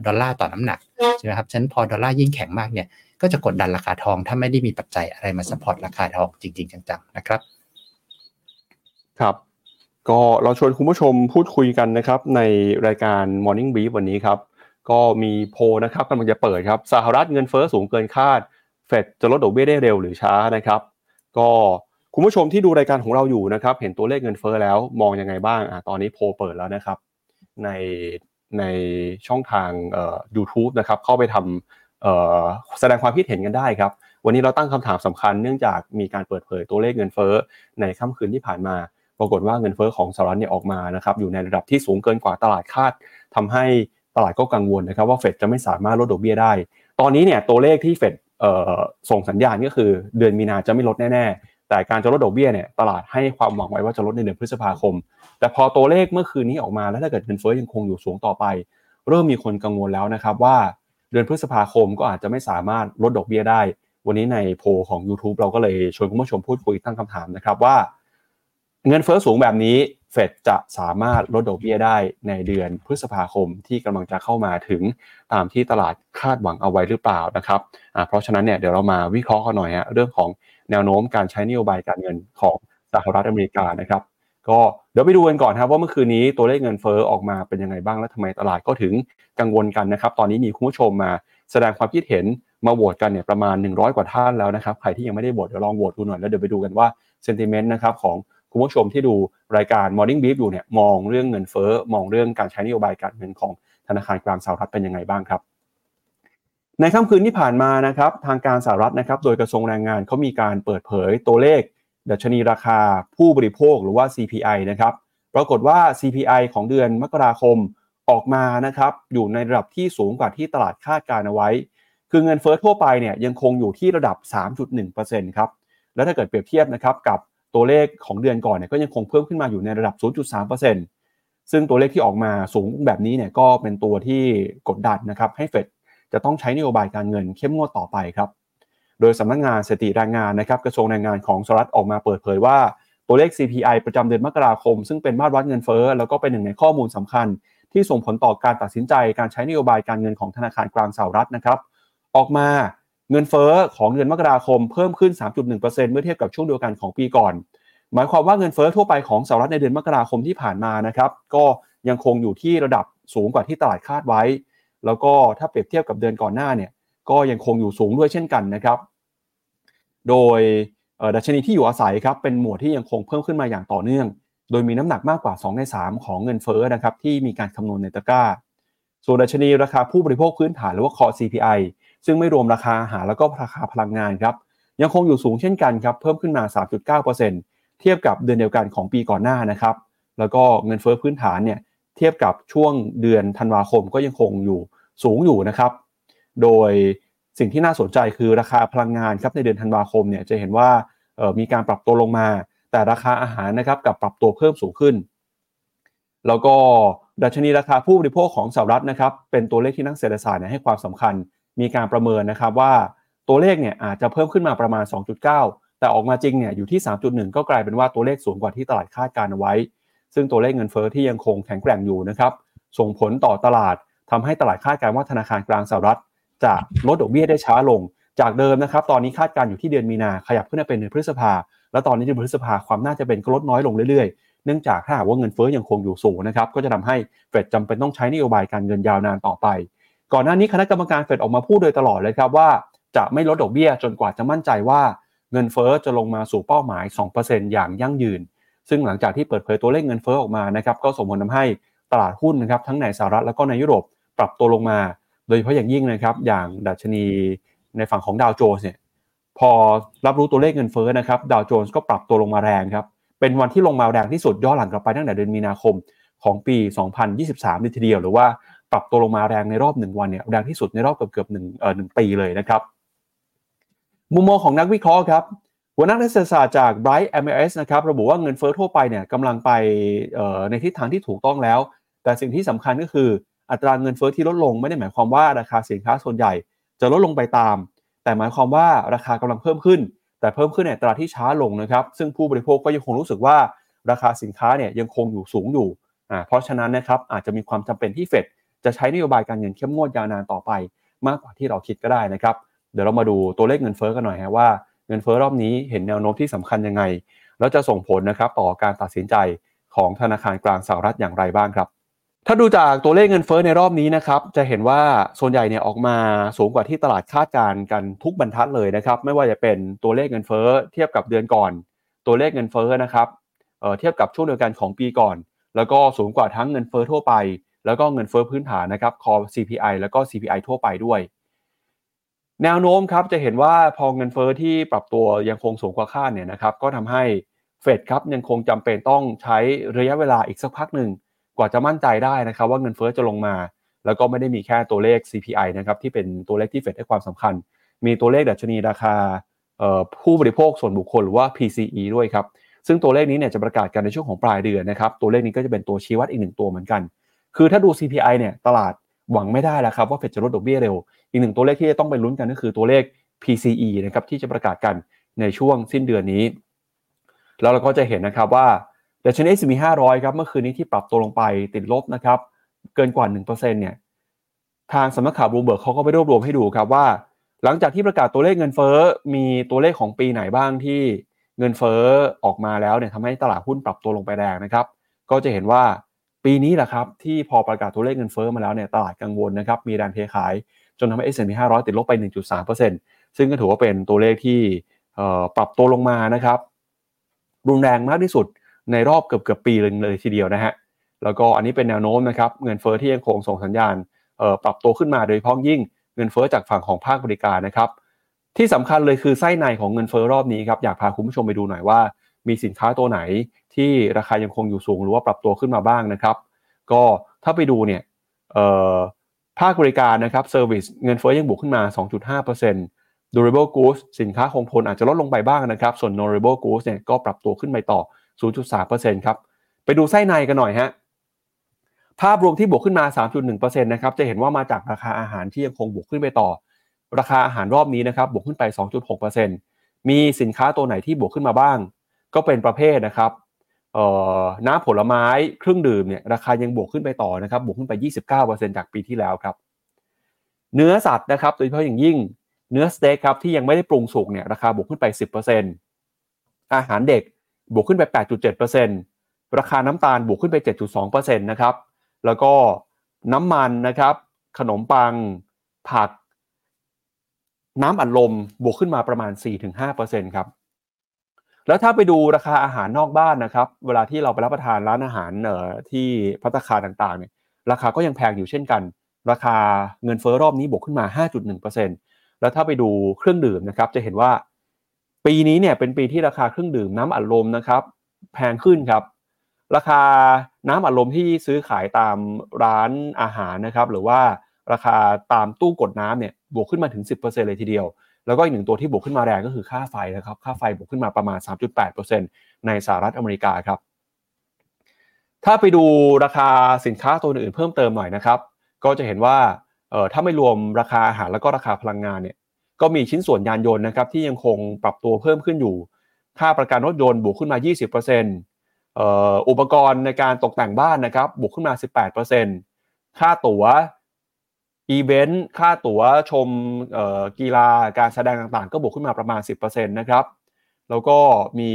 ดอลลาร์ต่อน้ำหนักใช่ไหมครับฉะนั้นพอดอลลาร์ยิ่งแข็งมากเนี่ยก็จะกดดันราคาทองถ้าไม่ได้มีปัจจัยอะไรมา support ราคาทองจริง ๆ จังๆนะครับ ครับ ก็เราชวนคุณผู้ชมพูดคุยกันนะครับในรายการ Morning Brief วันนี้ครับ ก็มีโพนะครับกำลังจะเปิดครับสหรัฐเงินเฟอ้อสูงเกินคาด เฟดจะลดดอกเบี้ยได้เร็วหรือช้านะครับ ก็คุณผู้ชมที่ดูรายการของเราอยู่นะครับ เห็นตัวเลขเงินเฟอ้อแล้วมองยังไงบ้างอ่าตอนนี้โพเปิดแล้วนะครับ ในในช่องทางเอ่อ YouTube นะครับเข้าไปทำเอ่อแสดงความคิดเห็นกันได้ครับ วันนี้เราตั้งคำถามสำคัญเนื่องจากมีการเปิดเผยตัวเลขเงินเฟ้อในค่ำคืนที่ผ่านมา ปรากฏว่าเงินเฟ้อของสหรัฐเนี่ยออกมานะครับอยู่ในระดับที่สูงเกินกว่าตลาดคาดทำให้ตลาดก็กังวลนะครับว่าเฟดจะไม่สามารถลดดอกเบี้ยได้ ตอนนี้เนี่ยตัวเลขที่เฟดส่งสัญญาณก็คือเดือนมีนาจะไม่ลดแน่ๆ แต่การจะลดดอกเบี้ยเนี่ยตลาดให้ความหวังไว้ว่าจะลดในเดือนพฤษภาคม แต่พอตัวเลขเมื่อคืนนี้ออกมาแล้วถ้าเกิดเงินเฟ้อยังคงอยู่สูงต่อไป เริ่มมีคนกังวลแล้วนะครับว่าเดือนพฤษภาคมก็อาจจะไม่สามารถลดดอกเบี้ยได้ วันนี้ในโพลของ YouTube เราก็เลยชวนคุณผู้ชมพูดคุยตั้งคำถามนะครับว่า เงินเฟ้อสูงแบบนี้เฟดจะสามารถลดดอกเบี้ยได้ในเดือนพฤษภาคมที่กำลังจะเข้ามาถึงตามที่ตลาดคาดหวังเอาไว้หรือเปล่านะครับเพราะฉะนั้นเนี่ยเดี๋ยวเรามาวิเคราะห์กันหน่อยฮะเรื่องของแนวโน้มการใช้นโยบายการเงินของสหรัฐอเมริกานะครับ ก็เดี๋ยวไปดูกันก่อนครับว่าเมื่อคืนนี้ตัวเลขเงินเฟ้อออกมาเป็นยังไงบ้างและทำไมตลาดก็ถึงกังวลกันนะครับ ตอนนี้มีคุณผู้ชมมาแสดงความคิดเห็นมาโหวตกันเนี่ยประมาณ 100 กว่าท่านแล้วนะครับใครที่ยังไม่ได้โหวตเดี๋ยวลองโหวตดูหน่อยแล้วเดี๋ยวไปดูกันว่าเซนติเมนต์นะครับของ คุณผู้ชมที่ดูรายการ Morning Brief อยู่เนี่ยมองเรื่องเงินเฟ้อมองเรื่องการใช้นโยบายการเงินของธนาคารกลางสหรัฐเป็นยังไงบ้างครับ ในค่ำคืนที่ผ่านมานะครับทางการสหรัฐนะครับโดยกระทรวงแรงงานเขามีการเปิดเผยตัวเลขดัชนีราคาผู้บริโภคหรือว่า CPI นะครับปรากฏว่า CPI ของเดือนมกราคมออกมานะครับอยู่ในระดับที่สูงกว่าที่ตลาดคาดการเอาไว้ คือเงินเฟ้อทั่วไปเนี่ยยังคงอยู่ที่ระดับ 3.1%ครับ แล้วถ้าเกิดเปรียบเทียบนะครับกับ ตัวเลขของเดือนก่อนเนี่ยก็ยังคงเพิ่มขึ้นมาอยู่ในระดับ 0.3%ซึ่งตัวเลขที่ออกมาสูงแบบนี้เนี่ยก็เป็นตัวที่กดดันนะครับให้เฟดจะต้องใช้นโยบายการเงินเข้มงวดต่อไปครับ โดยสำนักงงานสถิติแรงงานนะครับกระทรวงแรงงานของสหรัฐออกมาเปิดเผยว่าตัวเลข CPI ประจำเดือนมกราคม ซึ่งเป็นมาตรวัดเงินเฟ้อแล้วก็เป็นหนึ่งในข้อมูลสำคัญ ที่ส่งผลต่อการตัดสินใจการใช้นโยบายการเงินของธนาคารกลางสหรัฐนะครับ ออกมา เงินเฟ้อของเดือนมกราคมเพิ่มขึ้น 3.1%เมื่อเทียบกับช่วงเดียวกันของปีก่อน หมายความว่าเงินเฟ้อทั่วไปของสหรัฐในเดือนมกราคมที่ผ่านมานะครับ ก็ยังคงอยู่ที่ระดับสูงกว่าที่ตลาดคาดไว้ แล้วก็ถ้าเปรียบเทียบกับเดือนก่อนหน้าเนี่ย ก็ยังคงอยู่สูงด้วยเช่นกันนะครับ โดยดัชนีที่อยู่อาศัยครับเป็นหมวดที่ยังคงเพิ่มขึ้นมาอย่างต่อเนื่อง โดยมีน้ำหนักมากกว่า 2 ใน 3 ของเงินเฟ้อนะครับที่มีการคำนวณในตะกร้า ส่วนดัชนีราคาผู้บริโภคพื้นฐานหรือว่า Core CPI ซึ่งไม่รวมราคาอาหารแล้วก็ราคาพลังงานครับยังคงอยู่สูงเช่นกันครับเพิ่มขึ้นมา 3.9%เทียบกับเดือนเดียวกันของปีก่อนหน้านะครับแล้วก็เงินเฟ้อพื้นฐานเนี่ยเทียบกับช่วงเดือนธันวาคมก็ยังคงอยู่สูงอยู่นะครับ โดยสิ่งที่น่าสนใจคือราคาพลังงานครับในเดือนธันวาคมเนี่ยจะเห็นว่ามีการปรับตัวลงมา แต่ราคาอาหารนะครับกับปรับตัวเพิ่มสูงขึ้น แล้วก็ดัชนีราคาผู้บริโภคของสหรัฐนะครับเป็นตัวเลขที่นักเศรษฐศาสตร์ให้ความสำคัญ มีการประเมินนะครับว่าตัวเลขเนี่ยอาจจะเพิ่มขึ้นมาประมาณ 2.9 แต่ออกมาจริงเนี่ยอยู่ที่ 3.1 ก็กลายเป็นว่าตัวเลขสูงกว่าที่ตลาดคาดการเอาไว้ ซึ่งตัวเลขเงินเฟอ้อที่ยังคงแข็งแกร่งอยู่นะครับส่งผลต่อตลาดทำให้ตลาดคาดการว่าธนาคารกลางสหรัฐ จะลดดอกเบี้ยได้ช้าลง จากเดิมนะครับตอนนี้คาดการอยู่ที่เดือนมีนาขยับขึ้นมาเป็นเดือนพฤษภาแล้วตอนนี้เดือนพฤษภาความน่าจะเป็นก็ลดน้อยลงเรื่อยๆ เนื่องจากถ้าหากว่าเงินเฟ้อยังคงอยู่สูงนะครับก็จะทำให้เฟดจำเป็นต้องใช้นโยบายการเงินยาวนานต่อไป ก่อนหน้านี้คณะกรรมการเฟดออกมาพูดโดยตลอดเลยครับว่าจะไม่ลดดอกเบี้ยจนกว่าจะมั่นใจว่าเงินเฟ้อจะลงมาสู่เป้าหมาย 2%อย่างยั่งยืน ซึ่งหลังจากที่เปิดเผยตัวเลขเงินเฟ้อออกมานะครับก็ส่งผลทาให้ตลาดหุ้นนะครับทั้งในสหรัฐแล้วก็ในยุโรปปรับตัวลงมา โดยเฉพาะอย่างยิ่งนะครับอย่างดัชนีในฝั่งของดาวโจนส์เนี่ยพอรับรู้ตัวเลขเงินเฟ้อนะครับดาวโจนส์ก็ปรับตัวลงมาแรงครับเป็นวันที่ลงมาแรงที่สุดย้อนหลังกลับไปตั้งแต่เดือนมีนาคมของปี 2023ในทีเดียวหรือว่า ปรับตัวลงมาแรงในรอบหนึ่งวันเนี่ยแรงที่สุดในรอบเกือบเกือบหนึ่งเอ่อหนึ่งปีเลยนะครับ มุมมองของนักวิเคราะห์ครับหัวหน้านักเศรษฐศาสตร์จาก Bright MLS นะครับระบุว่าเงินเฟ้อทั่วไปเนี่ยกำลังไปในทิศทางที่ถูกต้องแล้ว แต่สิ่งที่สำคัญก็คืออัตราเงินเฟอ้อที่ลดลงไม่ได้หมายความว่าราคาสินค้าส่วนใหญ่ จะลดลงไปตาม แต่หมายความว่าราคากำลังเพิ่มขึ้น แต่เพิ่มขึ้นในอัตราที่ช้าลงนะครับซึ่งผู้บริโภคก็ยังคงรู้สึกว่าราคาสินค้าเนี่ยยังคงอยู่สูงอยู่อ่าเพราะฉะนั้นนะครับอาจจะมีความจำเป็นที่เฟด จะใช้นโยบายการเงินเข้มงวดยาวนานต่อไป มากกว่าที่เราคิดก็ได้นะครับ เดี๋ยวเรามาดูตัวเลขเงินเฟอ้อกันหน่อยฮะว่าเงินเฟอ้อรอบนี้เห็นแนวโน้มที่สำคัญยังไง แล้วจะส่งผลนะครับต่อการตัดสินใจของธนาคารกลางสหรัฐอย่างไรบ้างครับ ถ้าดูจากตัวเลขเงินเฟ้อในรอบนี้นะครับจะเห็นว่าส่วนใหญ่เนี่ยออกมาสูงกว่าที่ตลาดคาดการณ์กันทุกบรรทัดเลยนะครับ ไม่ว่าจะเป็นตัวเลขเงินเฟ้อเทียบกับเดือนก่อน ตัวเลขเงินเฟ้อนะครับเเทียบกับช่วงเดียวกันของปีก่อน แล้วก็สูงกว่าทั้งเงินเฟ้อทั่วไป แล้วก็เงินเฟ้อพื้นฐานนะครับคอ CPI แล้วก็ CPI ทั่วไปด้วย แนวโน้มครับจะเห็นว่าพอเงินเฟ้อที่ปรับตัวยังคงสูงกว่าคาดเนี่ยนะครับก็ทำให้เฟดครับยังคงจำเป็นต้องใช้ระยะเวลาอีกสักพักหนึ่งกว่าจะมั่นใจได้นะครับ ว่าเงินเฟอ้อจะลงมา แล้วก็ไม่ได้มีแค่ตัวเลข CPI นะครับที่เป็นตัวเลขที่เฟดให้ความสำคัญ มีตัวเลขดัชนีราคาผู้บริโภคส่วนบุคคลหรือว่า PCE ด้วยครับซึ่งตัวเลขนี้เนี่ยจะประกาศกันในช่วงของปลายเดือนนะครับตัวเลขนี้ก็จะเป็นตัวชี้วัดอีกหนึ่งตัวเหมือนกัน คือถ้าดู CPI เนี่ยตลาดหวังไม่ได้แล้วครับว่าเฟดจะลดดอกเบี้ยเร็ว อีกหนึ่งตัวเลขที่จะต้องไปลุ้นกันก็คือตัวเลข PCE นะครับที่จะประกาศกันในช่วงสิ้นเดือนนี้ แล้วเราก็จะเห็นนะครับว่าดัชนี S&P 500 ครับเมื่อคืนนี้ที่ปรับตัวลงไปติดลบนะครับเกินกว่า 1%เนี่ยทางสำนักข่าวบลูเบิร์กเขาก็ไปรวบรวมให้ดูครับว่า หลังจากที่ประกาศตัวเลขเงินเฟ้อมีตัวเลขของปีไหนบ้างที่เงินเฟ้อออกมาแล้วเนี่ยทำให้ตลาดหุ้นปรับตัวลงไปแรงนะครับ ก็จะเห็นว่า ปีนี้แหละครับที่พอประกาศตัวเลขเงินเฟ้อมาแล้วเนี่ยตลาดกังวลนะครับมีแรงเทขาย จนทำให้ S&P 500 ติดลบไป 1.3%ซึ่งก็ถือว่าเป็นตัวเลขที่ปรับตัวลงมานะครับ รุนแรงมากที่สุดในรอบเกือบเกือบปีเลยทีเดียวนะฮะแล้วก็อันนี้เป็นแนวโน้มนะครับเงินเฟอ้อที่ยังคงส่งสัญญาณปรับตัวขึ้นมาโดยพ้องยิ่งเงินเฟอ้อจากฝั่งของภาคบริการนะครับ ที่สำคัญเลยคือไส้ในของเงินเฟอ้อรอบนี้ครับอยากพาคุณผู้ชมไปดูหน่อยว่า มีสินค้าตัวไหน ที่ราคายังคงอยู่สูงหรือว่าปรับตัวขึ้นมาบ้างนะครับ ก็ถ้าไปดูเนี่ยภาคบริการนะครับ service เงินเฟ้อยังบวกขึ้นมา 2.5% durable goods สินค้าคงทนอาจจะลดลงไปบ้างนะครับ ส่วน durable goods เนี่ยก็ปรับตัวขึ้นไปต่อ 0.3%ครับ ไปดูไส้ในกันหน่อยฮะ ภาพรวมที่บวกขึ้นมา 3.1%นะครับ จะเห็นว่ามาจากราคาอาหารที่ยังคงบวกขึ้นไปต่อ ราคาอาหารรอบนี้นะครับ บวกขึ้นไป 2.6%มีสินค้าตัวไหนที่บวกขึ้นมาบ้าง ก็เป็นประเภทนะครับ น้ำผลไม้เครื่องดื่มเนี่ยราคายังบวกขึ้นไปต่อนะครับบวกขึ้นไป 29%จากปีที่แล้วครับ เนื้อสัตว์นะครับโดยเฉพาะอย่างยิ่งเนื้อสเต็กครับที่ยังไม่ได้ปรุงสุกเนี่ยราคาบวกขึ้นไป 10%อาหารเด็กบวกขึ้นไป 8.7%ราคาน้ำตาลบวกขึ้นไป 7.2%นะครับแล้วก็น้ำมันนะครับขนมปังผัก น้ำอัดลมบวกขึ้นมาประมาณ 4-5%ครับ แล้วถ้าไปดูราคาอาหารนอกบ้านนะครับ เวลาที่เราไปรับประทานร้านอาหารเอ่อที่พัตคาต่างๆเนี่ยราคาก็ยังแพงอยู่เช่นกัน ราคาเงินเฟ้อรอบนี้บวกขึ้นมา 5.1%แล้วถ้าไปดูเครื่องดื่มนะครับ จะเห็นว่า ปีนี้เนี่ยเป็นปีที่ราคาเครื่องดื่มน้ำอัดลมนะครับ แพงขึ้นครับ ราคาน้ำอัดลมที่ซื้อขายตามร้านอาหารนะครับ หรือว่าราคาตามตู้กดน้ำเนี่ยบวกขึ้นมาถึง 10%เลยทีเดียว แล้วก็อีกหนึ่งตัวที่บวกขึ้นมาแรงก็คือค่าไฟนะครับ ค่าไฟบวกขึ้นมาประมาณ 3.8%ในสหรัฐอเมริกาครับ ถ้าไปดูราคาสินค้าตัวอื่นเพิ่มเติมหน่อยนะครับ ก็จะเห็นว่าเออถ้าไม่รวมราคาอาหารแล้วก็ราคาพลังงานเนี่ยก็มีชิ้นส่วนยานยนต์นะครับที่ยังคงปรับตัวเพิ่มขึ้นอยู่ ค่าประกันรถยนต์บวกขึ้นมา 20%อุปกรณ์ในการตกแต่งบ้านนะครับบวกขึ้นมา 18%ค่าตั๋ว อีเวนต์ค่าตั๋วชมกีฬาการแสดงต่างๆ ก็บวกขึ้นมาประมาณ 10%นะครับ แล้วก็มี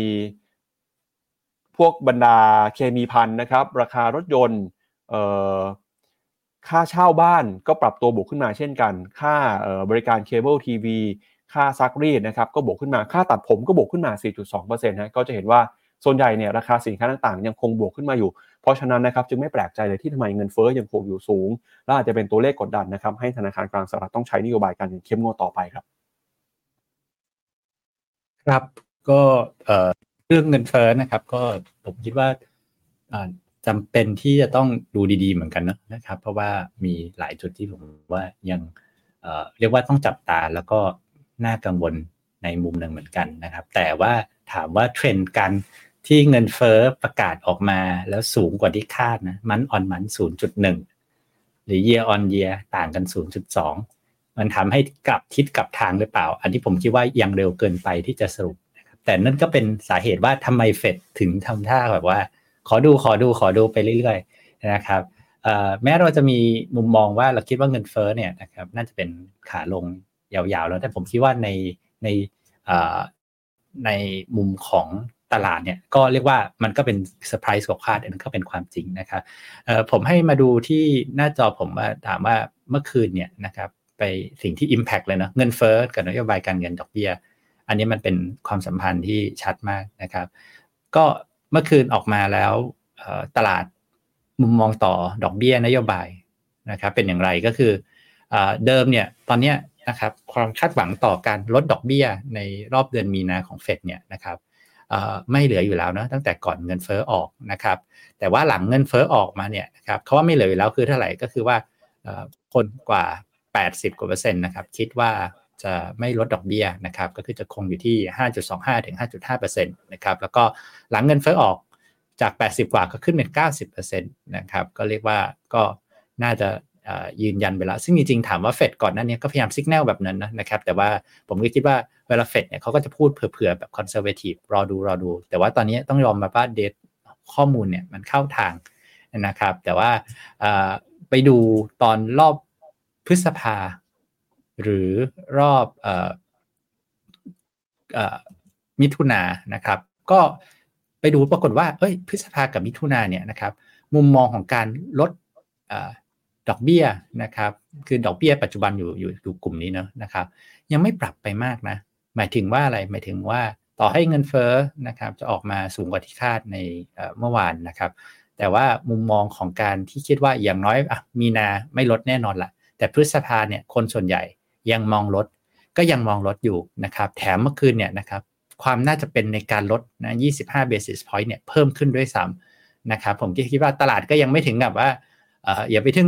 พวกบรรดาเคมีภัณฑ์นะครับ ราคารถยนต์ค่าเช่าบ้านก็ปรับตัวบวกขึ้นมาเช่นกัน ค่าบริการเคเบิลทีวีค่าซักรีดนะครับก็บวกขึ้นมาค่าตัดผมก็บวกขึ้นมา 4.2%นะก็จะเห็นว่าส่วนใหญ่เนี่ยราคาสินค้าต่างๆ ยังคงบวกขึ้นมาอยู่ เพราะฉะนั้นนะครับจึงไม่แปลกใจเลยที่ทำไมเงินเฟ้อยังคงอยู่สูง และอาจจะเป็นตัวเลขกดดันนะครับให้ธนาคารกลางสหรัฐต้องใช้นโยบายการเงินเข้มงวดต่อไปครับ ครับก็เรื่องเงินเฟ้อนะครับ ก็ผมคิดว่าจำเป็นที่จะต้องดูดีๆเหมือนกันนะครับ เพราะว่ามีหลายจุดที่ผมว่ายังเรียกว่าต้องจับตาแล้วก็น่ากังวลในมุมหนึ่งเหมือนกันนะครับ แต่ว่าถามว่าเทรนด์การ ที่เงินเฟ้อประกาศออกมาแล้วสูงกว่าที่คาดนะมันออนมัน0.1หรือ year on year ต่างกัน 0.2 มันทำให้กลับทิศกลับทางหรือเปล่า อันที่ผมคิดว่ายังเร็วเกินไปที่จะสรุปนะครับแต่นั่นก็เป็นสาเหตุว่าทำไมเฟดถึงทำท่าแบบว่า ขอดูขอดูขอดูไปเรื่อยๆนะครับแม้เราจะมีมุมมองว่าเราคิดว่าเงินเฟ้อเนี่ยนะครับน่าจะเป็นขาลงยาวๆแล้วแต่ผมคิดว่าในในในมุมของ ตลาดเนี่ยก็เรียกว่ามันก็เป็นเซอร์ไพรส์กว่าคาดอันนั้นก็เป็นความจริงนะครับผมให้มาดูที่หน้าจอผมว่าถามว่าเมื่อคืนเนี่ยนะครับไปสิ่งที่ Impact เลยเนะเงินเฟ้อกับนโยบายการเงินดอกเบี้ย อันนี้มันเป็นความสัมพันธ์ที่ชัดมากนะครับ ก็เมื่อคืนออกมาแล้วตลาดมุมมองต่อดอกเบี้ยนโยบายนะครับเป็นอย่างไรก็คือเดิมเนี่ยตอนนี้นะครับความคาดหวังต่อการลดดอกเบี้ยในรอบเดือนมีนาของเฟดเนี่ยนะครับ ไม่เหลืออยู่แล้วนะตั้งแต่ก่อนเงินเฟ้อออกนะครับ แต่ว่าหลังเงินเฟ้อออกมาเนี่ยนะครับเขาว่าไม่เหลืออยู่แล้วคือเท่าไหร่ก็คือว่าคนกว่า 80กว่าเปอร์เซ็นต์นะครับคิดว่าจะไม่ลดดอกเบี้ยนะครับก็คือจะคงอยู่ที่ 5.25ถึง5.5%นะครับแล้วก็หลังเงินเฟ้อออกจาก 80 กว่าก็ขึ้นเป็น 90%นะครับก็เรียกว่าก็น่าจะยืนยันไปแล้ว ซึ่งจริงๆ ถามว่าเฟดก่อนหน้านี้ก็พยายามสัญญาณแบบนั้นนะครับแต่ว่าผมก็คิดว่า เวลาเฟดเนี่ยเขาก็จะพูดเผื่อๆแบบคอนเซอร์เวทีฟรอดูรอดู แต่ว่าตอนนี้ต้องยอมมาว่าเดทข้อมูลเนี่ยมันเข้าทางนะครับ แต่ว่าไปดูตอนรอบพฤษภา หรือรอบมิถุนานะครับ ก็ไปดูปรากฏว่าเอ้ยพฤษภากับมิถุนาเนี่ยนะครับ มุมมองของการลดดอกเบี้ยนะครับ คือดอกเบี้ยปัจจุบันอยู่อยู่อยู่กลุ่มนี้เนาะนะครับ ยังไม่ปรับไปมากนะ หมายถึงว่าอะไรหมายถึงว่าต่อให้เงินเฟ้อนะครับจะออกมาสูงกว่าที่คาดในเมื่อวานนะครับ แต่ว่ามุมมองของการที่คิดว่าอย่างน้อยอมีนาไม่ลดแน่นอนละแต่พฤษภาเนี่ยคนส่วนใหญ่ยังมองลดก็ยังมองลดอยู่นะครับแถมเมื่อคืนเนี่ยนะครับความน่าจะเป็นในการลดนะ25 basis point เนี่ยเพิ่มขึ้นด้วยซ้ำนะครับผมคิดว่าตลาดก็ยังไม่ถึงกับว่าอย่าไปถึง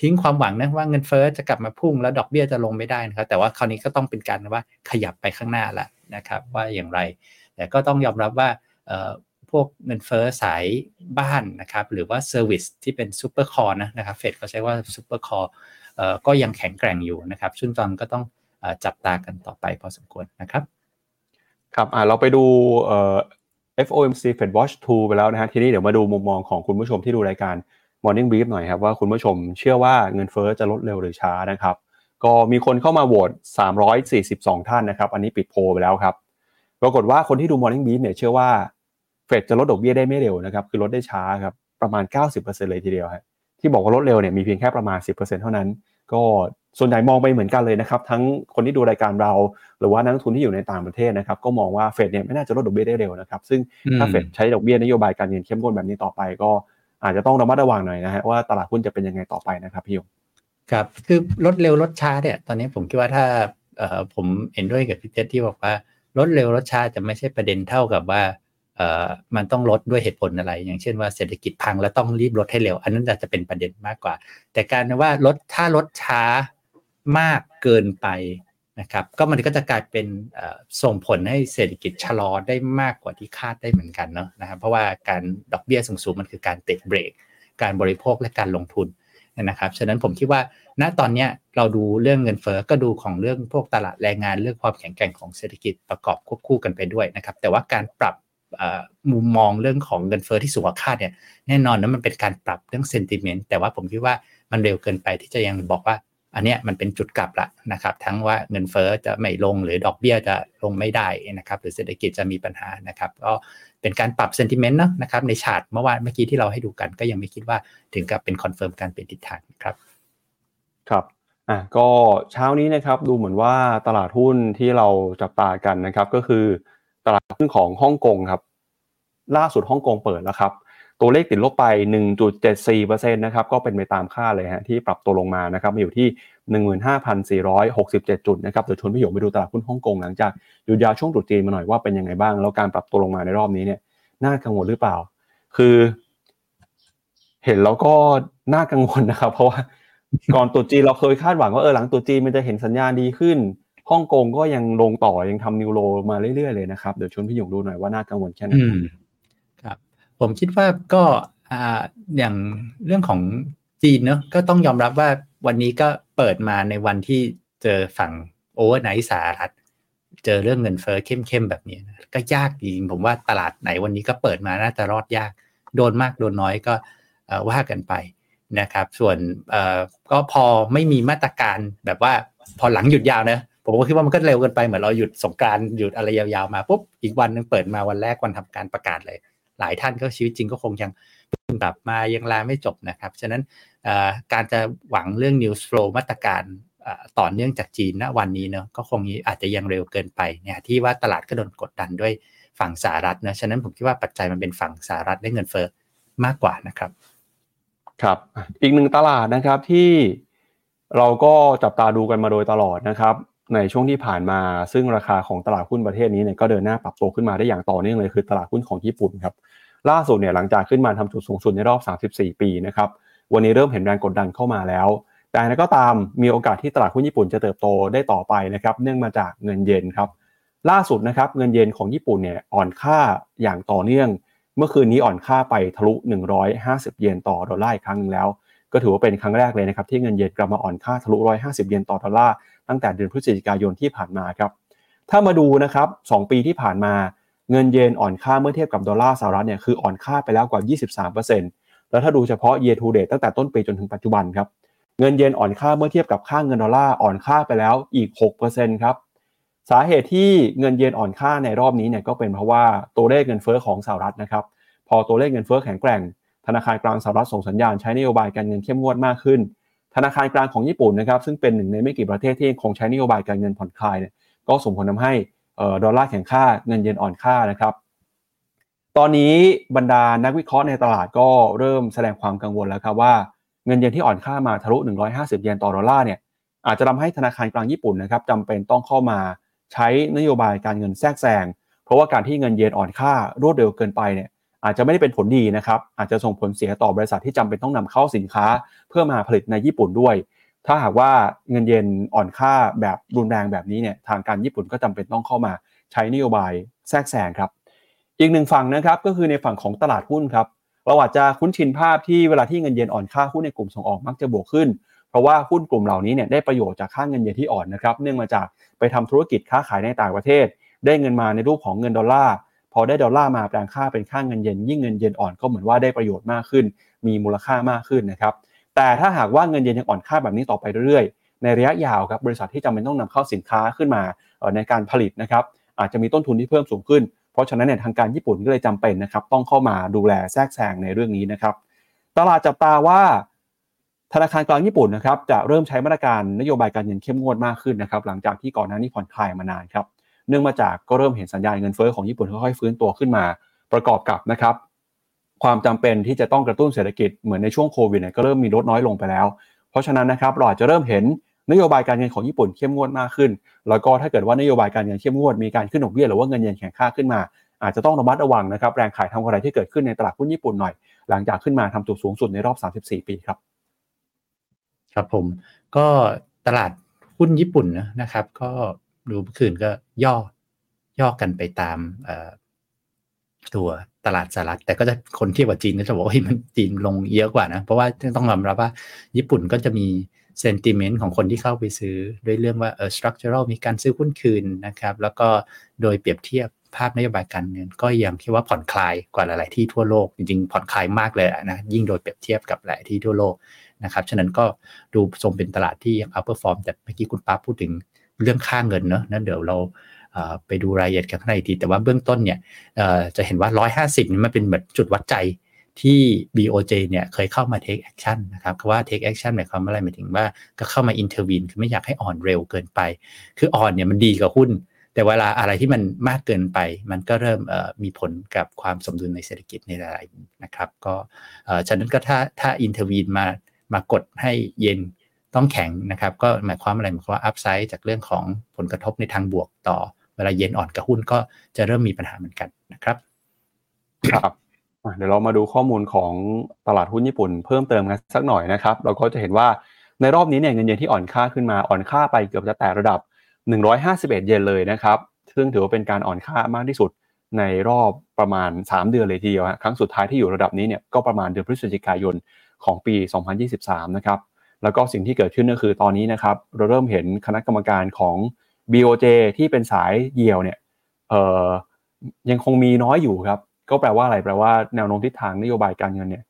ทิ้งความหวังนะว่าเงินเฟอ้อจะกลับมาพุ่งแล้วดอกเบี้ยจะลงไม่ได้นะครับ แต่ว่าคราวนี้ก็ต้องเป็นการว่าขยับไปข้างหน้าแล้วนะครับ ว่าอย่างไร แต่ก็ต้องยอมรับว่าพวกเงินเฟ้อสายบ้านนะครับ หรือว่า service ที่เป็น supercore นะนะครับเฟดเขาใช้ว่า supercore ก็ยังแข็งแกร่งอยู่นะครับ ซึ่งตอนก็ต้องจับตากันต่อไปพอสมควรนะครับ ครับเราไปดู FOMC FedWatch Tool ไปแล้วนะฮะทีนี้เดี๋ยวมาดูมุมมองของคุณผู้ชมที่ดูรายการ Morning Brief หน่อยครับว่าคุณผู้ชมเชื่อว่าเงินเฟ้อจะลดเร็วหรือช้านะครับ ก็มีคนเข้ามาโหวต 342 ท่านนะครับ อันนี้ปิดโพลไปแล้วครับปรากฏว่าคนที่ดู Morning Brief เนี่ยเชื่อว่าเฟดจะลดดอกเบี้ยได้ไม่เร็วนะครับคือลดได้ช้าครับประมาณ 90%เลยทีเดียวครับที่บอกว่าลดเร็วเนี่ยมีเพียงแค่ประมาณ 10%เท่านั้น ก็ส่วนใหญ่มองไปเหมือนกันเลยนะครับ ทั้งคนที่ดูรายการเรา หรือว่านักทุนที่อยู่ในต่างประเทศนะครับ ก็มองว่าเฟดเนี่ยไม่น่าจะลดดอกเบี้ยได้เร็วนะครับ ซึ่งถ้าเฟดใช้ดอกเบี้ยนโยบายการเงินเข้มข้นแบบนี้ต่อไป ก็ อาจจะต้องระมัดระวังหน่อยนะฮะว่าตลาดหุ้นจะเป็นยังไงต่อไปนะครับพี่ยงครับคือลดเร็วลดช้าเนี่ยตอนนี้ผมคิดว่าถ้าผมเห็นด้วยกับพี่เจษที่บอกว่าลดเร็วลดช้าจะไม่ใช่ประเด็นเท่ากับว่ามันต้องลดด้วยเหตุผลอะไร อย่างเช่นว่าเศรษฐกิจพังแล้วต้องรีบลดให้เร็ว อันนั้นอาจจะเป็นประเด็นมากกว่า แต่การว่าลดถ้าลดช้ามากเกินไป นะครับก็มันก็จะกลายเป็นส่งผลให้เศรษฐกิจชะลอได้มากกว่าที่คาดได้เหมือนกันเนาะนะครับเพราะว่าการดอกเบี้ยสูงๆมันคือการเตะเบรก การบริโภคและการลงทุนนะครับฉะนั้นผมคิดว่าณตอนนี้เราดูเรื่องเงินเฟอ้อก็ดูของเรื่องพวกตลาดแรงงานเรื่องความแข็งแกร่งของเศรษฐกิจประกอบควบคู่กันไปด้วยนะครับแต่ว่าการปรับมุมมองเรื่องของเงินเฟอ้อที่สูงกว่าคาดเนี่ยแน่นอนนะมันเป็นการปรับเรื่องเซนติเมนต์แต่ว่าผมคิดว่ามันเร็วเกินไปที่จะยังบอกว่า อันนี้มันเป็นจุดกลับละนะครับทั้งว่าเงินเฟอ้อจะไม่ลงหรือดอกเบี้ยจะลงไม่ได้นะครับหรือเศรษฐกิจจะมีปัญหานะครับก็เป็นการปรับ sentiment นะครับในชาร์ตเมื่อวานเมื่อกี้ที่เราให้ดูกันก็ยังไม่คิดว่าถึงกับเป็น confirm การเป็นทิศทางครับครับอะก็เช้านี้นะครับดูเหมือนว่าตลาดหุ้นที่เราจับตากันนะครับก็คือตลาดหุ้นของฮ่องกงครับล่าสุดฮ่องกงเปิดแล้วครับ ตัวเลขติดลบไป 1.74%นะครับก็เป็นไปตามคาดเลยฮะที่ปรับตัวลงมานะครับมาอยู่ที่ 15,467 จุดนะครับเดี๋ยวชวนพี่หยงไปดูตลาดหุ้นฮ่องกงหลังจากหยุดยาวช่วงตรุษจีนมาหน่อยว่าเป็นยังไงบ้างแล้วการปรับตัวลงมาในรอบนี้เนี่ยน่ากังวลหรือเปล่า คือ เห็นแล้วก็น่ากังวลนะครับ เพราะว่าก่อนตรุษจีนเราเคยคาดหวังว่าเออหลังตรุษจีนมันจะเห็นสัญญาณดีขึ้นฮ่องกงก็ยังลงต่อยังทำนิวโรมาเรื่อยๆเลยนะครับเดี๋ยวชวนพี่หยงดูหน่อยว่าน่ากังวลแค่ไหน ผมคิดว่าก็อย่างเรื่องของจีนเนอะก็ต้องยอมรับว่าวันนี้ก็เปิดมาในวันที่เจอฝั่ง overnight สหรัฐเจอเรื่องเงินเฟ้อเข้มๆแบบนี้ก็ยากจริงผมว่าตลาดไหนวันนี้ก็เปิดมาน่าจะรอดยาก โดนมากโดนน้อยก็ว่ากันไปนะครับ ส่วนก็พอไม่มีมาตรการแบบว่าพอหลังหยุดยาวนะผมก็คิดว่ามันก็เร็วเกินไปเหมือนเราหยุดสงกรานต์หยุดอะไรยาวๆมาปุ๊บอีกวันนึงเปิดมาวันแรกวันทำการประกาศเลย หลายท่านก็ชีวิตจริงก็คงยังแบบมายังลาไม่จบนะครับ ฉะนั้นการจะหวังเรื่อง news flow มาตรการต่อเนื่องจากจีนณวันนี้เนาะก็คงอาจจะยังเร็วเกินไปเนี่ยที่ว่าตลาดก็โดนกดดันด้วยฝั่งสหรัฐนะฉะนั้นผมคิดว่าปัจจัยมันเป็นฝั่งสหรัฐและเงินเฟ้อมากกว่านะครับ ครับ อีกหนึ่งตลาดนะครับที่เราก็จับตาดูกันมาโดยตลอดนะครับ ในช่วงที่ผ่านมา ซึ่งราคาของตลาดหุ้นประเทศนี้เนี่ยก็เดินหน้าปรับตัวขึ้นมาได้อย่างต่อเนื่องเลยคือตลาดหุ้นของญี่ปุ่นครับล่าสุดเนี่ยหลังจากขึ้นมาทำจุดสูงสุดในรอบ 34 ปีนะครับวันนี้เริ่มเห็นแรงกดดันเข้ามาแล้ว แต่นั้นก็ตามมีโอกาสที่ตลาดหุ้นญี่ปุ่นจะเติบโตได้ต่อไปนะครับเนื่องมาจากเงินเยนครับล่าสุดนะครับเงินเยนของญี่ปุ่นเนี่ยอ่อนค่าอย่างต่อเนื่อง เมื่อคืนนี้อ่อนค่าไปทะลุ 150 เยนต่อดอลลาร์อีกครั้งนึงแล้ว ก็ถือว่าเป็นครั้งแรกเลยนะครับที่เงินเยนกลับมาอ่อนค่าทะลุ 150 เยนต่อดอลลาร์ ตั้งแต่เดือนพฤศจิกายนที่ผ่านมาครับ ถ้ามาดูนะครับ 2 ปีที่ผ่านมาเงินเยนอ่อนค่าเมื่อเทียบกับดอลลาร์สหรัฐเนี่ยคืออ่อนค่าไปแล้วกว่า 23%แล้วถ้าดูเฉพาะ year to date ตั้งแต่ต้นปีจนถึงปัจจุบันครับเงินเยนอ่อนค่าเมื่อเทียบกับค่าเงินดอลลาร์อ่อนค่าไปแล้วอีก 6%ครับสาเหตุที่เงินเยนอ่อนค่าในรอบนี้เนี่ยก็เป็นเพราะว่าตัวเลขเงินเฟ้อของสหรัฐนะครับพอตัวเลขเงินเฟ้อแข็งแกร่ง ธนาคารกลางสหรัฐส่งสัญญาณใช้นโยบายการเงินเข้มงวดมากขึ้น ธนาคารกลางของญี่ปุ่นนะครับซึ่งเป็นหนึ่งในไม่กี่ประเทศที่คงใช้นโยบายการเงินผ่อนคลายเนี่ยก็ส่งผลทาให้ดอลลาร์แข็งค่าเงินเยนอ่อนค่านะครับ ตอนนี้บรรดานักวิเคราะห์ในตลาดก็เริ่มแสดงความกังวลแล้วครับว่าเงินเยนที่อ่อนค่ามาทะลุ 150 เยนต่อดอลลาร์เนี่ยอาจจะทำให้ธนาคารกลางญี่ปุ่นนะครับจำเป็นต้องเข้ามาใช้นโยบายการเงินแทรกแซงเพราะว่าการที่เงินเยนอ่อนค่ารวดเร็วเกินไปเนี่ย อาจจะไม่ได้เป็นผลดีนะครับ อาจจะส่งผลเสียต่อบริษัทที่จำเป็นต้องนำเข้าสินค้า เพื่อมาผลิตในญี่ปุ่นด้วย ถ้าหากว่าเงินเยนอ่อนค่าแบบรุนแรงแบบนี้เนี่ยทางการญี่ปุ่นก็จำเป็นต้องเข้ามาใช้นโยบายแทรกแซงครับ อีกหนึ่งฝั่งนะครับก็คือในฝั่งของตลาดหุ้นครับเราอาจจะคุ้นชินภาพที่เวลาที่เงินเยนอ่อนค่าหุ้นในกลุ่มส่งออกมักจะบวกขึ้น เพราะว่าหุ้นกลุ่มเหล่านี้เนี่ยได้ประโยชน์จากค่าเงินเยนที่อ่อนนะครับ เนื่องมาจากไปทำธุรกิจค้าขายในต่างประเทศ ได้เงินมาในรูปของเงินดอลลาร์ พอได้ดอลลาร์มาแปลงค่าเป็นค่าเงินเยนยิ่งเงินเยนอ่อนก็เหมือนว่าได้ประโยชน์มากขึ้น มีมูลค่ามากขึ้นนะครับแต่ถ้าหากว่าเงินเยนยังอ่อนค่าแบบนี้ต่อไปเรื่อยๆ ในระยะยาวครับบริษัทที่จำเป็นต้องนำเข้าสินค้าขึ้นมาในการผลิตนะครับอาจจะมีต้นทุนที่เพิ่มสูงขึ้น เพราะฉะนั้นเนี่ยทางการญี่ปุ่นก็เลยจำเป็นนะครับต้องเข้ามาดูแลแทรกแซงในเรื่องนี้นะครับตลาดจับตาว่าธนาคารกลางญี่ปุ่นนะครับจะเริ่มใช้มาตรการนโยบายการเงินเข้มงวดมากขึ้นนะครับหลังจากที่ก่อนหน้านี้ผ่อนคลายมานานครับ เนื่องมาจากก็เริ่มเห็นสัญญาณเงินเฟ้อของญี่ปุ่นค่อยๆฟื้นตัวขึ้นมา ประกอบกับนะครับความจำเป็นที่จะต้องกระตุ้นเศรษฐกิจเหมือนในช่วงโควิดเนี่ยก็เริ่มมีลดน้อยลงไปแล้ว เพราะฉะนั้นนะครับเราอาจจะเริ่มเห็นนโยบายการเงินของญี่ปุ่นเข้มงวดมากขึ้น แล้วก็ถ้าเกิดว่านโยบายการเงินเข้มงวดมีการขึ้นดอกเบี้ยหรือว่าเงินเยนแข็งค่าขึ้นมา อาจจะต้องระมัดระวังนะครับแรงขายทำกำไรที่เกิดขึ้นในตลาดหุ้นญี่ปุ่นหน่อย หลังจากขึ้นมาทำจุดสูงสุดในรอบ 34 ปีครับ ครับผมก็ตลาดหุ้นญี่ปุ่นนะครับ ก็ ดูเมื่อคืนก็ย่อย่อกันไปตามตัวตลาดสหรัฐ แต่ก็จะคนเทียบกับจีนก็จะบอกว่ามันจีนลงเยอะกว่านะ เพราะว่าต้องยอมรับว่าญี่ปุ่นก็จะมีเซนติเมนต์ของคนที่เข้าไปซื้อ ด้วยเรื่องว่าเออ structural มีการซื้อหุ้นคืนนะครับ แล้วก็โดยเปรียบเทียบภาพนโยบายการเงินก็ยังคิดว่าผ่อนคลายกว่าหลาย ๆ ที่ทั่วโลก จริง ๆ ผ่อนคลายมากเลยนะยิ่งโดยเปรียบเทียบกับหลายที่ทั่วโลกนะครับฉะนั้นก็ดูทรงเป็นตลาดที่ยัง outperform แต่เมื่อกี้คุณป้าพูดถึง เรื่องค่าเงินเนอะนั่นเดี๋ยวเราไปดูรายละเอียดกันข้างในทีแต่ว่าเบื้องต้นเนี่ยจะเห็นว่า 150นี่มันเป็นเหมือนจุดวัดใจที่ BOJ เนี่ยเคยเข้ามา take action นะครับคำว่า take action หมายความว่าอะไรหมายถึงว่าก็เข้ามา intervene คือไม่อยากให้อ่อนเร็วเกินไป คืออ่อนเนี่ยมันดีกับหุ้น แต่เวลาอะไรที่มันมากเกินไป มันก็เริ่มมีผลกับความสมดุลในเศรษฐกิจในหลายๆนะครับ ก็ฉะนั้นก็ถ้าถ้า intervene มามากดให้เย็น ต้องแข็งนะครับ ก็หมายความอะไรหมายความว่า upside จากเรื่องของผลกระทบในทางบวกต่อ เวลาเย็นอ่อนกับหุ้นก็จะเริ่มมีปัญหาเหมือนกันนะครับครับเดี๋ยวเรามาดูข้อมูลของตลาดหุ้นญี่ปุ่นเพิ่มเติมกันสักหน่อยนะครับ เราก็จะเห็นว่าในรอบนี้เนี่ยเงินเยนที่อ่อนค่าขึ้นมาอ่อนค่าไปเกือบจะแตะระดับ 151 เยนเลยนะครับ ซึ่งถือว่าเป็นการอ่อนค่ามากที่สุดในรอบประมาณ 3 เดือนเลยทีเดียวครั้งสุดท้ายที่อยู่ระดับนี้เนี่ยก็ประมาณเดือนพฤศจิกายนของปี 2023 นะครับ แล้วก็สิ่งที่เกิดขึ้นก็คือตอนนี้นะครับเราเริ่มเห็นคณะกรรมการของ BOJ ที่เป็นสายเยียวเนี่ยยังคงมีน้อยอยู่ครับ ก็แปลว่าอะไรแปลว่าแนวโน้มทิศทางนโยบายการเงินเนี่ย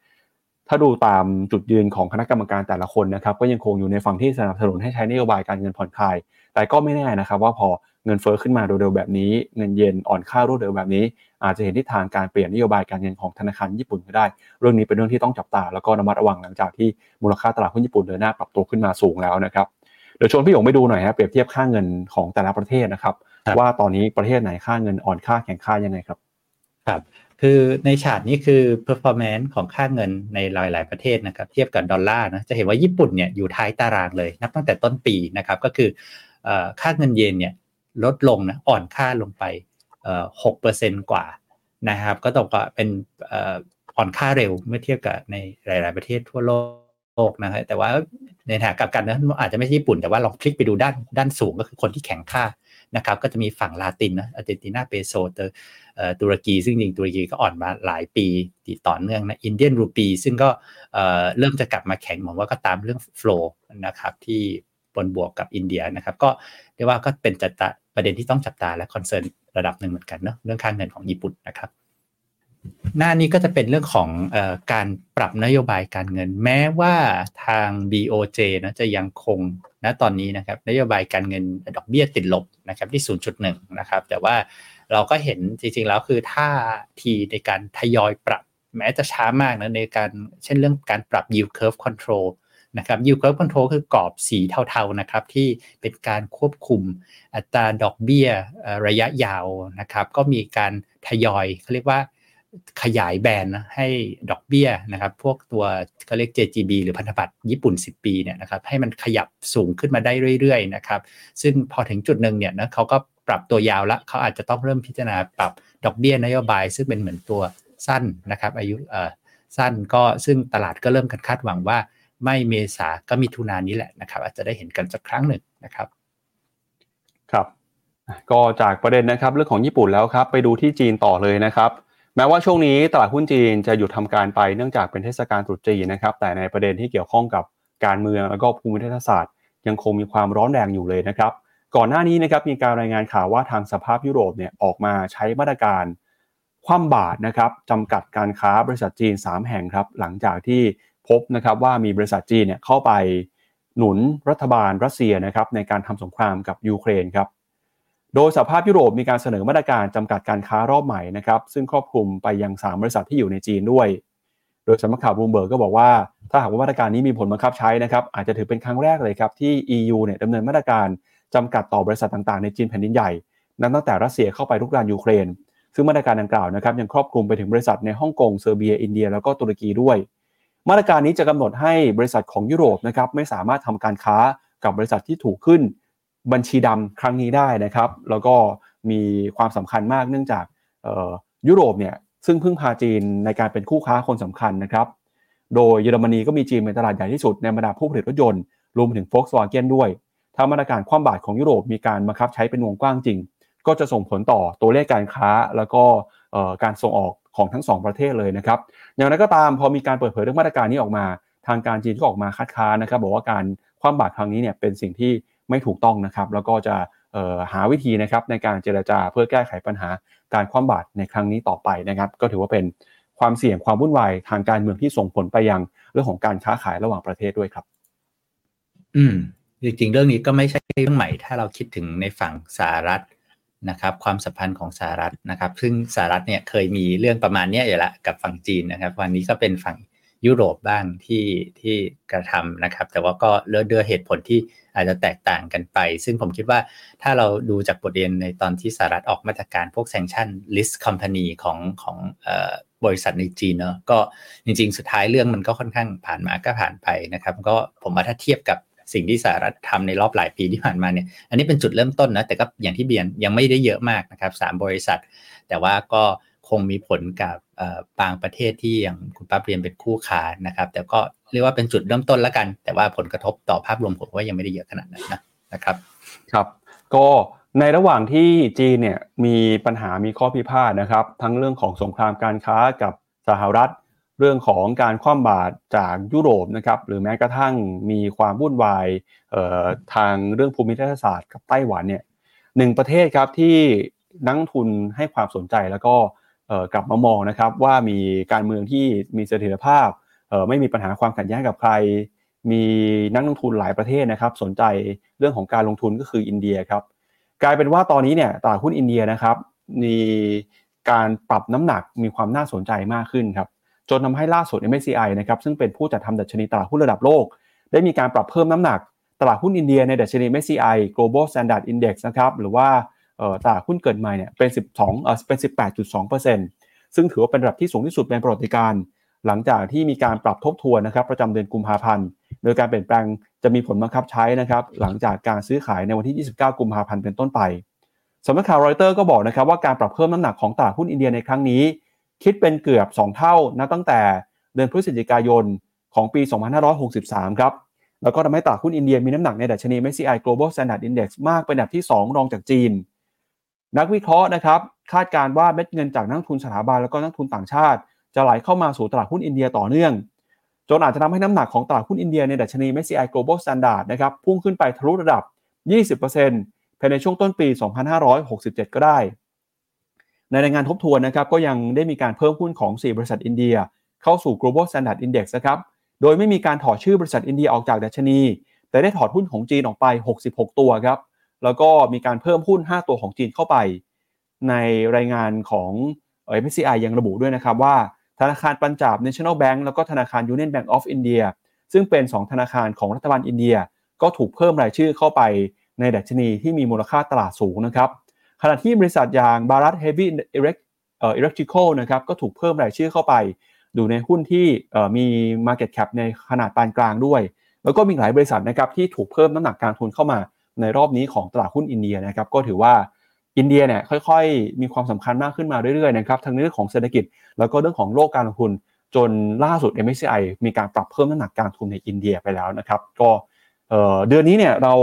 ถ้าดูตามจุดยืนของคณะกรรมการแต่ละคนนะครับ ก็ยังคงอยู่ในฝั่งที่สนับสนุนให้ใช้นโยบายการเงินผ่อนคลาย แต่ก็ไม่แน่นะครับ ว่าพอ เงินเฟอ้อขึ้นมาเร็วๆแบบนี้ เงินเยนอ่อนค่ารวดเร็วแบบนี้ อาจจะเห็นทิศทางการเปลี่ยนนโยบายการเงินของธนาคารญี่ปุ่นก็ได้ เรื่องนี้เป็นเรื่องที่ต้องจับตา แล้วก็ระมัดระวังหลังจากที่มูลค่าตลาดหุ้นญี่ปุ่นเดินหน้าปรับตัวขึ้นมาสูงแล้วนะครับเดี๋ยวชวนพี่หยงไปดูหน่อยครับเปรียบเทียบค่าเงินของแต่ละประเทศนะครับว่าตอนนี้ประเทศไหนค่าเงินอ่อนค่าแข็งค่ายังไงครับครับคือในฉากนี้คือ performance ของค่าเงินในหลาย ๆ ประเทศนะครับเทียบกับดอลลาร์นะจะเห็นว่าญี่ปุ่นเนี่ยอยู่ท้ายตารางเลยนับตั้งแต่ต้นปีนะครับก็คือค่าเงินเยนเนี่ย ลดลงนะอ่อนค่าลงไปหกเปอร์เซนต์กว่านะครับก็ต้องก็เป็นอ่อนค่าเร็วเมื่อเทียบกับในหลาย ๆ ประเทศทั่วโลกนะฮะแต่ว่าในทางกลับกันนะอาจจะไม่ใช่ญี่ปุ่นแต่ว่าลองคลิกไปดูด้านด้านสูงก็คือคนที่แข็งค่านะครับก็จะมีฝั่งลาตินนะอาร์เจนตินาเปโซเตอร์ตุรกี ซึ่งจริงตุรกีก็อ่อนมาหลายปีติดต่อเนื่องนะ Indian Rupee ซึ่งก็เริ่มจะกลับมาแข็งเหมือนว่าก็ตามเรื่อง flowนะครับที่บนบวกกับอินเดียนะครับ ก็ เรียกว่าก็เป็นจัตประเด็นที่ต้องจับตาและคอนเซิร์นระดับหนึ่งเหมือนกันเนาะเรื่องค่างเงินของญี่ปุ่นนะครับ หน้านี้ก็จะเป็นเรื่องของอการปรับนโยบายการเงิน แม้ว่าทาง BOJ นะจะยังคงณตอนนี้นะครับนโยบายการเงินดอกเบี้ยติดลบนะครับที่ 0.1 นะครับ แต่ว่าเราก็เห็นจริงๆแล้วคือท่าทีในการทยอยปรับ แม้จะช้ามากนะในการเช่นเรื่องการปรับ yield curve control นะครับ yield curve control คือกรอบสีเทาๆนะครับที่เป็นการควบคุมอัตราดอกเบี้ยระยะยาวนะครับก็มีการทยอยเขาเรียกว่าขยายแบนนะให้ดอกเบี้ยนะครับ พวกตัวเขาเรียก JGB หรือพันธบัตรญี่ปุ่น 10 ปีเนี่ยนะครับให้มันขยับสูงขึ้นมาได้เรื่อยๆนะครับซึ่งพอถึงจุดหนึ่งเนี่ยนะเขาก็ปรับตัวยาวล้วเขาอาจจะต้องเริ่มพิจารณาปรับดอกเบี้ยนโยบาย ซึ่งเป็นเหมือนตัวสั้นนะครับอายุเอ่อสั้นก็ซึ่งตลาดก็เริ่มกันคาดหวังว่า ไม่เมษาก็มีทุนานี้แหละนะครับ อาจจะได้เห็นกันสักครั้งหนึ่งนะครับ ครับก็จากประเด็นนะครับเรื่องของญี่ปุ่นแล้วครับไปดูที่จีนต่อเลยนะครับ แม้ว่าช่วงนี้ตลาดหุ้นจีนจะหยุดทำการไปเนื่องจากเป็นเทศกาลตรุษจีนนะครับ แต่ในประเด็นที่เกี่ยวข้องกับการเมืองแล้วก็ภูมิทัศศาสตร์ ยังคงมีความร้อนแรงอยู่เลยนะครับ ก่อนหน้านี้นะครับมีการรายงานข่าวว่าทางสหภาพยุโรปเนี่ยออกมาใช้มาตรการคว่ำบาตรนะครับจำกัดการค้าบริษัทจีน 3 แห่งครับ หลังจากที่ พบนะครับว่ามีบริษัทจีนเนี่ยเข้าไปหนุนรัฐบาลรัสเซียนะครับในการทำสงครามกับยูเครนครับโดยสหภาพยุโรปมีการเสนอมาตรการจำกัดการค้ารอบใหม่นะครับซึ่งครอบคลุมไปยัง 3 บริษัทที่อยู่ในจีนด้วย โดยสำนักข่าวบูมเบิร์กก็บอกว่า ถ้าหากว่ามาตรการนี้มีผลบังคับใช้นะครับอาจจะถือเป็นครั้งแรกเลยครับที่ EU เนี่ยดำเนินมาตรการจำกัดต่อบริษัทต่างๆ ในจีนแผ่นดินใหญ่นั้นตั้งแต่รัสเซียเข้าไปลุกรานยูเครน ซึ่งมาตรการดังกล่าวนะครับยังครอบคลุมไปถึงบริษัทในฮ่องกงเซอร์เบียอินเดีย แล้วก็ตุรกีด้วย มาตรการนี้จะกำหนดให้บริษัทของยุโรปนะครับไม่สามารถทำการค้ากับบริษัทที่ถูกขึ้นบัญชีดำครั้งนี้ได้นะครับ แล้วก็มีความสำคัญมากเนื่องจากยุโรปเนี่ยซึ่งพึ่งพาจีนในการเป็นคู่ค้าคนสำคัญนะครับ โดยเยอรมนีก็มีจีนเป็นตลาดใหญ่ที่สุดในบรรดาผู้ผลิตรถยนต์รวมถึง Volkswagen ด้วย ถ้ามาตรการคว่ำบาตรของยุโรปมีการบังคับใช้เป็นวงกว้างจริง ก็จะส่งผลต่อตัวเลขการค้า แล้วก็การส่งออก ของทั้ง 2 ประเทศเลยนะครับ อย่างไรก็ตามพอมีการเปิดเผยเรื่องมาตรการนี้ออกมา ทางการจีนก็ออกมาคัดค้านนะครับ บอกว่าการคว่ำบาตรครั้งนี้เนี่ยเป็นสิ่งที่ไม่ถูกต้องนะครับ แล้วก็จะหาวิธีนะครับในการเจรจาเพื่อแก้ไขปัญหาการคว่ำบาตรในครั้งนี้ต่อไปนะครับ ก็ถือว่าเป็นความเสี่ยงความวุ่นวายทางการเมืองที่ส่งผลไปยังเรื่องของการค้าขายระหว่างประเทศด้วยครับ อืมจริงๆเรื่องนี้ก็ไม่ใช่เรื่องใหม่ ถ้าเราคิดถึงในฝั่งสหรัฐ นะครับความสัมพันธ์ของสหรัฐนะครับ ซึ่งสหรัฐเนี่ยเคยมีเรื่องประมาณนี้อยู่ละกับฝั่งจีนนะครับ วันนี้ก็เป็นฝั่งยุโรปบ้างที่ที่กระทำนะครับ แต่ว่าก็เลือดเดือเหตุผลที่อาจจะแตกต่างกันไป ซึ่งผมคิดว่าถ้าเราดูจากบทเรียนในตอนที่สหรัฐออกมาตรการพวกแซงชั่น list company ของของบริษัทในจีนเนาะก็จริงๆ สุดท้ายเรื่องมันก็ค่อนข้างผ่านมาก็ผ่านไปนะครับ ก็ผมว่าถ้าเทียบกับ สิ่งที่สหรัฐทำในรอบหลายปีที่ผ่านมาเนี่ยอันนี้เป็นจุดเริ่มต้นนะแต่ก็อย่างที่เบียนยังไม่ได้เยอะมากนะครับสามบริษัท แต่ว่าก็คงมีผลกับบางประเทศที่อย่างคุณป้าเรียนเป็นคู่ค้านะครับ แต่ก็เรียกว่าเป็นจุดเริ่มต้นแล้วกัน แต่ว่าผลกระทบต่อภาพรวมผมว่ายังไม่ได้เยอะขนาดนั้นนะนะครับครับก็ในระหว่างที่จีนเนี่ยมีปัญหามีข้อพิพาทนะครับ ทั้งเรื่องของสงครามการค้ากับสหรัฐ เรื่องของการคว่ำบาตรจากยุโรปนะครับหรือแม้กระทั่งมีความวุ่นวายทางเรื่องภูมิรัฐศาสตร์กับไต้หวันเนี่ยหนึ่งประเทศครับที่นักทุนให้ความสนใจแล้วก็กลับมามองนะครับว่ามีการเมืองที่มีเสถียรภาพไม่มีปัญหาความขัดแย้งกับใคร มีนักลงทุนหลายประเทศนะครับ สนใจเรื่องของการลงทุนก็คืออินเดียครับกลายเป็นว่าตอนนี้เนี่ยตลาดหุ้นอินเดียนะครับมีการปรับน้ำหนักมีความน่าสนใจมากขึ้นครับ จนทาให้ล่าสุด MSCI นะครับซึ่งเป็นผู้จัดทำดัชนีตลาดหุ้นระดับโลก ได้มีการปรับเพิ่มน้ำหนักตลาดหุ้นอินเดียในดัชนี MSCI Global Standard Index นะครับหรือว่าตลาดหุ้นเกิดใหม่เนี่ยเป็น 12เออเป็น 18.2%ซึ่งถือว่าเป็นระดับที่สูงที่สุดเป็นประวัติการ หลังจากที่มีการปรับทบทวนนะครับประจำเดือนกุมภาพันธ์ โดยการเปลี่ยนแปลงจะมีผลบังคับใช้นะครับหลังจากการซื้อขายในวันที่ 29 กุมภาพันธ์เป็นต้นไปสำนักข่าวรอยเตอร์ก็บอกนะครับว่าการปรับเพิ่มน้ำหนักของตลาดหุ้นอินเดียในครั้งนี้ คิดเป็นเกือบ 2 เท่านับตั้งแต่เดือนพฤศจิกายนของปี 2563 ครับ แล้วก็ทำให้ตลาดหุ้นอินเดียมีน้ำหนักในดัชนี MSCI Global Standard Index มากเป็นอันดับที่ 2 รองจากจีน นักวิเคราะห์นะครับ คาดการว่าเม็ดเงินจากนักทุนสถาบันแล้วก็นักทุนต่างชาติ จะไหลเข้ามาสู่ตลาดหุ้นอินเดียต่อเนื่อง จนอาจจะทำให้น้ำหนักของตลาดหุ้นอินเดียในดัชนี MSCI Global Standard นะครับพุ่งขึ้นไปทะลุระดับ 20%ภายในช่วงต้นปี 2567 ก็ได้ ในรายงานทบทวนนะครับก็ยังได้มีการเพิ่มหุ้นของ 4 บริษัทอินเดีย เข้าสู่ Global Standard Index นะครับ โดยไม่มีการถอดชื่อบริษัทอินเดียออกจากดัชนี แต่ได้ถอดหุ้นของจีนออกไป 66 ตัวครับ แล้วก็มีการเพิ่มหุ้น 5 ตัวของจีนเข้าไป ในรายงานของ MSCI ยังระบุด้วยนะครับว่าธนาคารปัญจาบ National Bank แล้วก็ธนาคาร Union Bank of India ซึ่งเป็น 2 ธนาคารของรัฐบาลอินเดีย ก็ถูกเพิ่มรายชื่อเข้าไปในดัชนีที่มีมูลค่าตลาดสูงนะครับ ขณะที่บริษัทอย่าง Bharat Heavy Electrical นะครับก็ถูกเพิ่มรายชื่อเข้าไป ดูในหุ้นที่มี Market Cap ในขนาดปานกลางด้วย แล้วก็มีหลายบริษัทนะครับที่ถูกเพิ่มน้ำหนักการทุนเข้ามาในรอบนี้ของตลาดหุ้นอินเดียนะครับก็ถือว่าอินเดียเนี่ยค่อยๆ มีความสำคัญมากขึ้นมาเรื่อยๆนะครับทั้งเรื่องของเศรษฐกิจ แล้วก็เรื่องของโลกการลงทุน จนล่าสุด MSCI มีการปรับเพิ่มน้ำหนักการทุนในอินเดียไปแล้วนะครับก็เดือนนี้เนี่ยเรา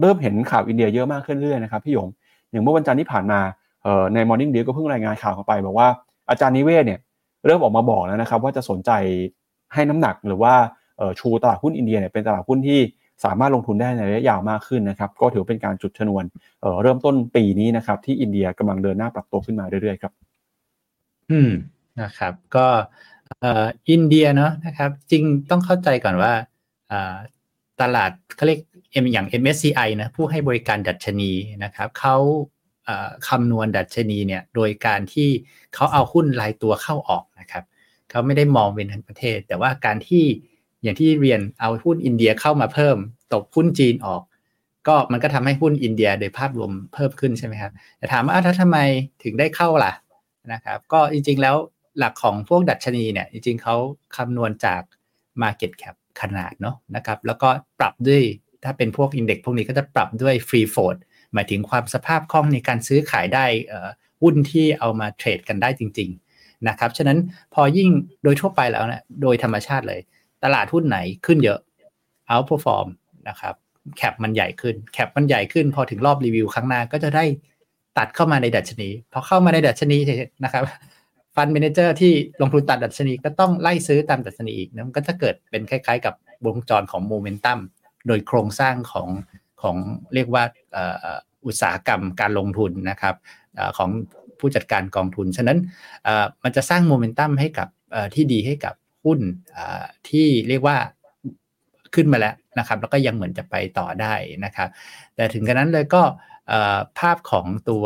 เริ่มเห็นข่าวอินเดียเยอะมากขึ้นเรื่อยๆนะครับพี่หยง อย่างเมื่อวันจันทร์ที่ผ่านมาใน Morning Deal ก็เพิ่งรายงานข่าวเข้าไป บอกว่าอาจารย์นิเวศเนี่ยเริ่มออกมาบอกแล้วนะครับว่าจะสนใจให้น้ำหนักหรือว่าชูตลาดหุ้นอินเดียเนี่ยเป็นตลาดหุ้นที่สามารถลงทุนได้ในระยะยาวมากขึ้นนะครับก็ถือเป็นการจุดชนวนเเริ่มต้นปีนี้นะครับที่อินเดียกำลังเดินหน้าปรับตัวขึ้นมาเรื่อยๆครับ อืมนะครับ ก็อินเดียเนาะนะครับ จริงต้องเข้าใจก่อนว่าตลาดเขาเรียก อ็มอย่าง MSCI นะผู้ให้บริการดัชนีนะครับเขาคำนวณดัชนีเนี่ยโดยการที่เขาเอาหุ้นรายตัวเข้าออกนะครับเขาไม่ได้มองเป็นทั้งประเทศ แต่ว่าการที่อย่างที่เรียนเอาหุ้นอินเดียเข้ามาเพิ่มตกหุ้นจีนออก ก็มันก็ทำให้หุ้นอินเดียโดยภาพรวมเพิ่มขึ้นใช่ไหมครับแต่ถามว่าถ้าทำไมถึงได้เข้าล่ะนะครับก็จริงๆแล้วหลักของพวกดัชนีเนี่ยจริงๆเขาคำนวณจาก Market Cap ขนาดเนาะนะครับแล้วก็ปรับด้วย ถ้าเป็นพวกอินเด็กพวกนี้ก็จะปรับด้วย Free Float หมายถึงความสภาพคล่องในการซื้อขายได้หุ้นที่เอามา trade กันได้จริง ๆนะครับ ฉะนั้นพอยิ่งโดยทั่วไปแล้วนะโดยธรรมชาติเลย ตลาดหุ้นไหนขึ้นเยอะ outperform นะครับ cap มันใหญ่ขึ้น cap มันใหญ่ขึ้น พอถึงรอบรีวิวครั้งหน้าก็จะได้คัดเข้ามาในดัชนีพอเข้ามาในดัชนีนะครับ fund manager ที่ลงทุนตัดดัชนีก็ต้องไล่ซื้อตามดัชนีอีกนะมันก็จะเกิดเป็นคล้ายๆ กับวงจรของโมเมนตัม โดยโครงสร้างของของเรียกว่าอุตสาหกรรมการลงทุนนะครับของผู้จัดการกองทุน ฉะนั้นมันจะสร้างโมเมนตัมให้กับที่ดีให้กับหุ้นที่เรียกว่าขึ้นมาแล้วนะครับ แล้วก็ยังเหมือนจะไปต่อได้นะครับ แต่ถึงกระนั้นเลยก็ภาพของตัว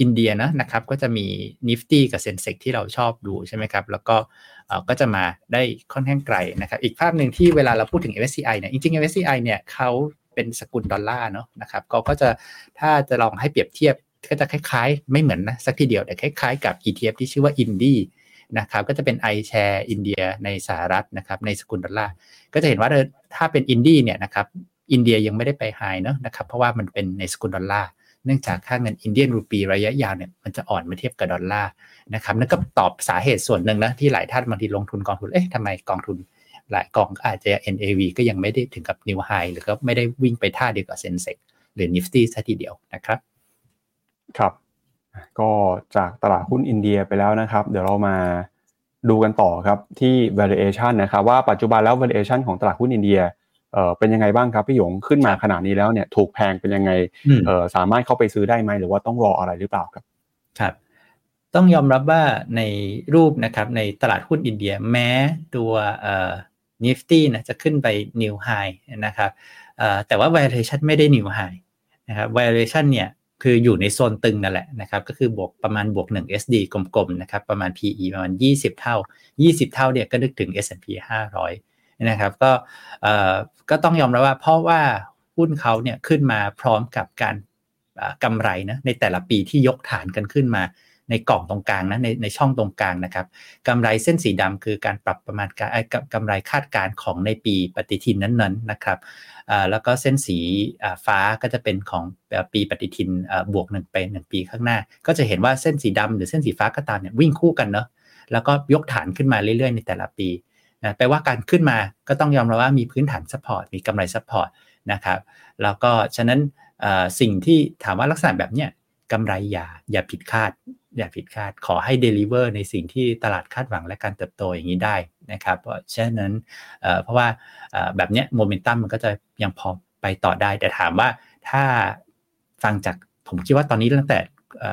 อินเดียนะนะครับก็จะมี Nifty กับ Sensex ที่เราชอบดูใช่ไหมครับ แล้วก็ก็จะมาได้ค่อนข้างไกลนะครับ อีกภาพหนึ่งที่เวลาเราพูดถึง MSCI เนี่ยจริงๆ MSCI เนี่ยเขาเป็นสกุลดอลลาร์เนาะนะครับก็ก็จะถ้าจะลองให้เปรียบเทียบก็จะคล้ายๆ ไม่เหมือนนะสักทีเดียวแต่คล้ายๆ กับ ETF ที่ชื่อว่า INDY นะครับก็จะเป็น iShares อินเดียในสหรัฐนะครับในสกุลดอลลาร์ก็จะเห็นว่าถ้าเป็น INDY เนี่ยนะครับอินเดียยังไม่ได้ไป high เนาะนะครับเพราะว่ามันเป็นในสกุลดอลลาร์ เนื่องจากค่าเงิน Indian Rupee ระยะยาวเนี่ยมันจะอ่อนเมื่อเทียบกับดอลลาร์นะครับนั่นก็ตอบสาเหตุส่วนหนึ่งนะที่หลายท่านบางทีลงทุนกองทุนเอ๊ะทำไมกองทุนหลายกองอาจจะ NAV ก็ยังไม่ได้ถึงกับ New High หรือก็ไม่ได้วิ่งไปท่าเดียวกับ Sensex หรือ Nifty ซะทีเดียวนะครับ ครับ ก็จากตลาดหุ้นอินเดียไปแล้วนะครับ เดี๋ยวเรามาดูกันต่อครับที่ valuation นะครับว่าปัจจุบันแล้ว valuation ของตลาดหุ้นอินเดีย เอ่อเป็นยังไงบ้างครับพี่หยงขึ้นมาขนาดนี้แล้วเนี่ย ถูกแพงเป็นยังไงเอ่อสามารถเข้าไปซื้อได้ไหมหรือว่าต้องรออะไรหรือเปล่าครับ ครับ ต้องยอมรับว่าในรูปนะครับในตลาดหุ้นอินเดียแม้ตัวเอ่อ Nifty นะจะขึ้นไป New High นะครับแต่ว่า valuation ไม่ได้ New High นะครับ valuation เนี่ยคืออยู่ในโซนตึงนั่นแหละนะครับ ก็คือบวกประมาณบวก 1 SD กลมๆนะครับ ประมาณ PE ประมาณ 20 เท่า 20 เท่าเนี่ยก็นึกถึง S&P 500 นะครับก็ก็ต้องยอมรับว่าเพราะว่าหุ้นเขาเนี่ยขึ้นมาพร้อมกับการกำไรนะในแต่ละปีที่ยกฐานกันขึ้นมาในกล่องตรงกลางนะในในช่องตรงกลางนะครับกำไรเส้นสีดำคือการปรับประมาณการกำไรคาดการของในปีปฏิทินนั้นๆนะครับแล้วก็เส้นสีฟ้าก็จะเป็นของปีปฏิทินบวกหนึ่งไปหนึ่งปีข้างหน้า ก็จะเห็นว่าเส้นสีดำหรือเส้นสีฟ้าก็ตามเนี่ยวิ่งคู่กันเนาะแล้วก็ยกฐานขึ้นมาเรื่อยๆ ในแต่ละปี นะแปลว่าการขึ้นมาก็ต้องยอมรับว่ามีพื้นฐาน support มีกำไร supportนะครับแล้วก็ฉะนั้นสิ่งที่ถามว่าลักษณะแบบเนี้ยกำไรอย่าอย่าผิดคาด อย่าผิดคาดขอให้ deliver ในสิ่งที่ตลาดคาดหวังและการเติบโตอย่างนี้ได้นะครับเพราะฉะนั้นเพราะว่าแบบเนี้ยโมเมนตัมมันก็จะยังพอไปต่อได้ แต่ถามว่าถ้าฟังจากผมคิดว่าตอนนี้ตั้งแต่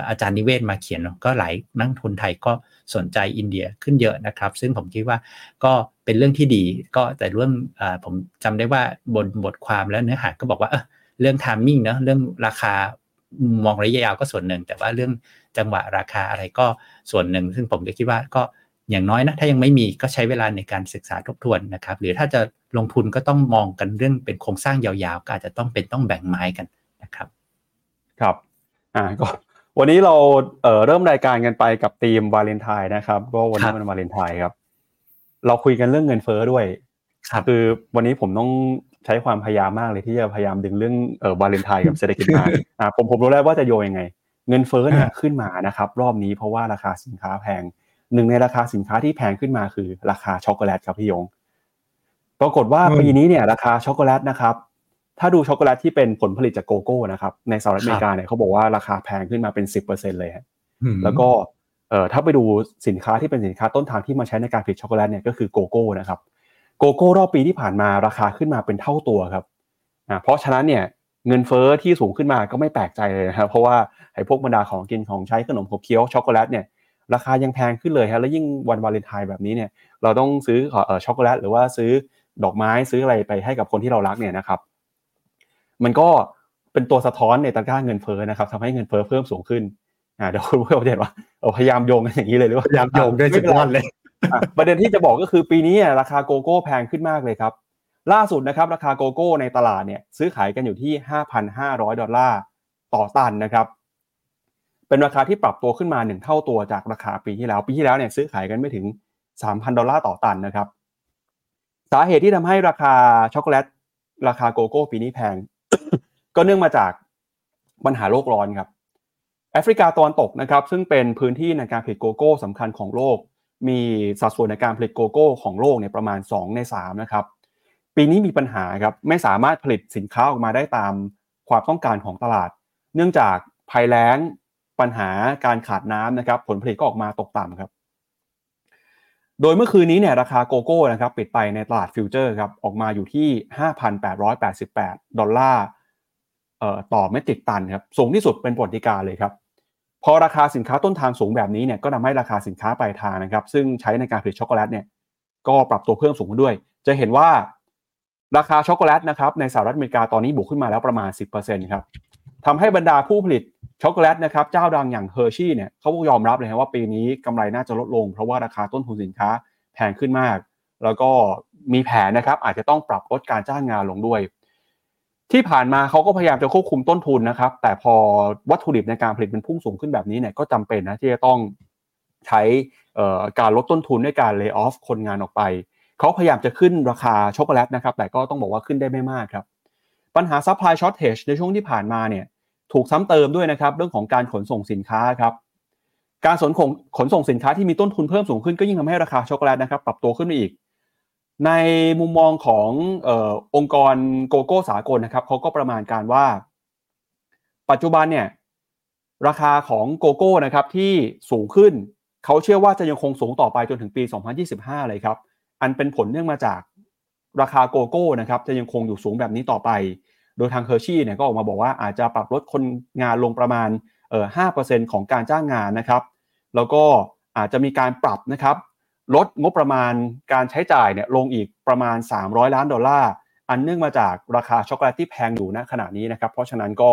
อาจารย์นิเวศมาเขียนก็หลายนักทุนไทยก็ สนใจอินเดียขึ้นเยอะนะครับ ซึ่งผมคิดว่าก็เป็นเรื่องที่ดี ก็แต่เรื่องผมจำได้ว่าบนบทความแล้วเนื้อหาก็บอกว่าเออเรื่องทามมิ่งเนะเรื่องราคามองระยะยาวก็ส่วนหนึ่ง แต่ว่าเรื่องจังหวะราคาอะไรก็ส่วนหนึ่ง ซึ่งผมก็คิดว่าก็อย่างน้อยนะถ้ายังไม่มีก็ใช้เวลาในการศึกษาทบทวนนะครับ หรือถ้าจะลงทุนก็ต้องมองกันเรื่องเป็นโครงสร้างยาวๆ ก็อาจจะต้องเป็นต้องแบ่งไม้กันนะครับ ครับอ่าก็ วันนี้เราเเริ่มรายการกันไปกับธีมวาเลนไทน์นะครับก็วันนี้มันวาเลนไทน์ครับ เราคุยกันเรื่องเงินเฟ้อด้วยคือวันนี้ผมต้องใช้ความพยายามมากเลยที่จะพยายามดึงเรื่องเออวาเลนไทน์กับเศรษฐกิจมาอ่าผมผมรู้แล้วว่าจะโยยังไง เงินเฟ้อเนี่ยขึ้นมานะครับ รอบนี้เพราะว่าราคาสินค้าแพงหนึ่งในราคาสินค้าที่แพงขึ้นมาคือ ราคาช็อกโกแลตครับพี่ยง ปรากฏว่าปีนี้เนี่ย ราคาช็อกโกแลตนะครับ ถ้าดูช็อกโกแลตที่เป็นผลผลิตจากโกโก้นะครับ ในสหรัฐอเมริกาเนี่ยเขาบอกว่าราคาแพงขึ้นมาเป็นสิบเปอร์เซ็นต์เลยฮะแล้วก็เอ่อถ้าไปดูสินค้าที่เป็นสินค้าต้นทางที่มาใช้ในการผลิตช็อกโกแลตเนี่ยก็คือโกโก้นะครับโกโก้รอบปีที่ผ่านมาราคาขึ้นมาเป็นเท่าตัวครับอ่าเพราะฉะนั้นเนี่ยเงินเฟ้อที่สูงขึ้นมาก็ไม่แปลกใจเลยนะครับเพราะว่าไอ้พวกบรรดาของกินของใช้ขนมขบเคี้ยวช็อกโกแลตเนี่ยราคายังแพงขึ้นเลยครับแล้วยิ่งวันวาเลนไทน์แบบนี้เนี่ยเราต้องซื้อเอ่อช็อกโกแลตหรือว่าซื้อดอกไม้ซื้ออะไรไปให้กับคนที่เรารักเนี่ยนะครับมัน ก็เป็นตัวสะท้อนในตะกร้าเงินเฟ้อนะครับทำให้เงินเฟ้อเพิ่มสูงขึ้นอ่าเดี๋ยวคุณผู้ชมจะเห็นว่าพยายามโยงกันอย่างนี้เลยหรือว่าพยายามโยงด้วยจุดยอดเลยประเด็นที่จะบอกก็คือปีนี้ราคาโกโก้แพงขึ้นมากเลยครับ ล่าสุดนะครับราคาโกโก้ในตลาดเนี่ยซื้อขายกันอยู่ที่ 5,500 ดอลลาร์ต่อตันนะครับ เป็นราคาที่ปรับตัวขึ้นมาหนึ่งเท่าตัวจากราคาปีที่แล้ว ปีที่แล้วเนี่ยซื้อขายกันไม่ถึง 3,000 ดอลลาร์ต่อตันนะครับ สาเหตุที่ทำให้ราคาช็อกโกแลต ราคาโกโก้ ปีนี้แพง ก็เนื่องมาจากปัญหาโลกร้อนครับแอฟริกาตะวันตกนะครับซึ่งเป็นพื้นที่ในการผลิตโกโก้สำคัญของโลก มีสัดส่วนในการผลิตโกโก้ของโลกเนี่ยประมาณ 2 ใน 3 นะครับ ปีนี้มีปัญหาครับไม่สามารถผลิตสินค้าออกมาได้ตามความต้องการของตลาด เนื่องจากภัยแล้งปัญหาการขาดน้ำนะครับผลผลิตก็ออกมาตกต่ำครับ โดยเมื่อคืนนี้เนี่ยราคาโกโก้นะครับปิดไปในตลาดฟิวเจอร์ครับออกมาอยู่ที่ 5,888 ดอลลาร์ ต่อเมตริกตันครับสูงที่สุดเป็นประวัติการณ์เลยครับพอราคาสินค้าต้นทางสูงแบบนี้เนี่ยก็ทำให้ราคาสินค้าปลายทางนะครับ ซึ่งใช้ในการผลิตช็อกโกแลตเนี่ยก็ปรับตัวเพิ่มสูงขึ้นด้วย จะเห็นว่าราคาช็อกโกแลตนะครับในสหรัฐอเมริกาตอนนี้บวกขึ้นมาแล้วประมาณ 10%ครับทำให้บรรดาผู้ผลิตช็อกโกแลตนะครับเจ้าดังอย่าง Hershey เนี่ยเขายอมรับเลยว่าปีนี้กำไรน่าจะลดลง เพราะว่าราคาต้นทุนสินค้าแพงขึ้นมาก แล้วก็มีแผนนะครับอาจจะต้องปรับลดการจ้างงานลงด้วย ที่ผ่านมาเขาก็พยายามจะควบคุมต้นทุนนะครับ แต่พอวัตถุดิบในการผลิตมันพุ่งสูงขึ้นแบบนี้เนี่ยก็จำเป็นนะที่จะต้องใช้การลดต้นทุนด้วยการ lay off คนงานออกไป เขาพยายามจะขึ้นราคาช็อกโกแลตนะครับ แต่ก็ต้องบอกว่าขึ้นได้ไม่มากครับ ปัญหา supply shortage ในช่วงที่ผ่านมาเนี่ยถูกซ้ำเติมด้วยนะครับ เรื่องของการขนส่งสินค้าครับ การขนส่งขนส่งสินค้าที่มีต้นทุนเพิ่มสูงขึ้นก็ยิ่งทำให้ราคาช็อกโกแลตนะครับปรับตัวขึ้นไปอีก ในมุมมองของออองค์กรโกโก้สากลนะครับเขาก็ประมาณการว่า ปัจจุบันเนี่ยราคาของโกโก้นะครับที่สูงขึ้น เขาเชื่อว่าจะยังคงสูงต่อไปจนถึงปี 2025 เลยครับ อันเป็นผลเนื่องมาจากราคาโกโก้นะครับจะยังคงอยู่สูงแบบนี้ต่อไป โดยทาง Hershey เนี่ยก็ออกมาบอกว่าอาจจะปรับลดคนงานลงประมาณเออ5%ของการจ้างงานนะครับ แล้วก็อาจจะมีการปรับนะครับ ลดงบประมาณการใช้จ่ายเนี่ยลงอีกประมาณ 300 ล้านดอลลาร์ อันเนื่องมาจากราคาช็อกโกแลตที่แพงอยู่ณขณะนี้นะครับ เพราะฉะนั้นก็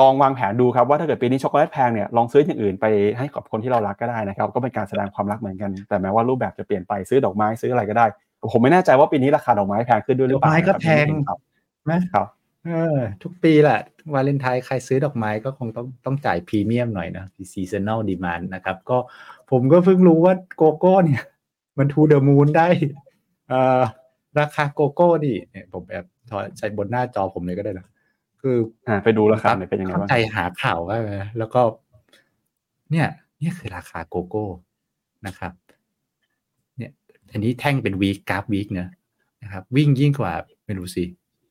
ลองวางแผนดูครับว่าถ้าเกิดปีนี้ช็อกโกแลตแพงเนี่ยลองซื้ออย่างอื่นไปให้กับคนที่เรารักก็ได้นะครับ ก็เป็นการแสดงความรักเหมือนกัน แต่แม้ว่ารูปแบบจะเปลี่ยนไปซื้อดอกไม้ซื้ออะไรก็ได้ ผมไม่แน่ใจว่าปีนี้ราคาดอกไม้แพงขึ้นด้วยหรือเปล่าดอกไม้ก็แพงครับ เออ ทุกปีแหละวาเลนไทน์ใครซื้อดอกไม้ก็คงต้องต้องจ่ายพรีเมียมหน่อยนะ seasonal demand นะครับ ก็ผมก็เพิ่งรู้ว่าโกโก้เนี่ย มัน to the moon ได้เอ่อราคาโกโก้นี่เนี่ยผมแบบใช้บนหน้าจอผมเลยก็ได้นะคืออ่าไปดูราคาหน่อยเป็นยังไงบ้างใจหาข่าวว่าแล้วก็ เนี่ยนี่คือราคาโกโก้นะครับอันนี้แท่งเป็น week กราฟ week เนาะนะครับ วิ่งยิ่งกว่าไม่รู้สิ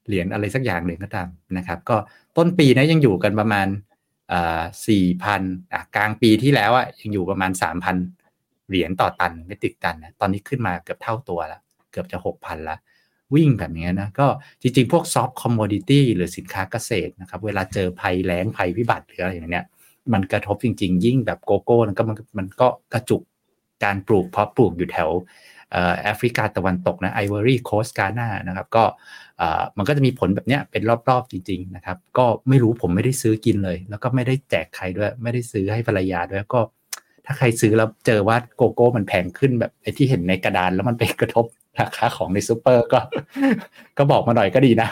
เหรียญอะไรสักอย่างหนึ่งก็ตามนะครับ ก็ต้นปีนะยังอยู่กันประมาณอ่าสี่พันกลางปีที่แล้วอะยังอยู่ประมาณสามพันเหรียญต่อตันไม่ติดตันนะตอนนี้ขึ้นมาเกือบเท่าตัวแล้วเกือบจะหกพันละวิ่งแบบนี้นะก็จริง ๆ พวก soft commodity หรือสินค้าเกษตรนะครับ เวลาเจอภัยแล้งภัยพิบัติหรืออะไรอย่างเนี้ยมันกระทบจริง ๆ ยิ่งแบบโกโก้มันก็มันมันก็กระจุกการปลูกเพราะปลูกอยู่แถวแอฟริกาตะวันตกนะ Ivory Coast กานานะครับ ก็ มันก็จะมีผลแบบเนี้ยเป็นรอบๆจริง ๆ นะครับ ก็ไม่รู้ผมไม่ได้ซื้อกินเลย แล้วก็ไม่ได้แจกใครด้วย ไม่ได้ซื้อให้ภรรยาด้วยก็ ถ้าใครซื้อแล้วเจอว่าโกโก้มันแพงขึ้นแบบไอ้ที่เห็นในกระดานแล้วมันไปกระทบราคาของในซูเปอร์ก็ ก็บอกมาหน่อยก็ดีนะ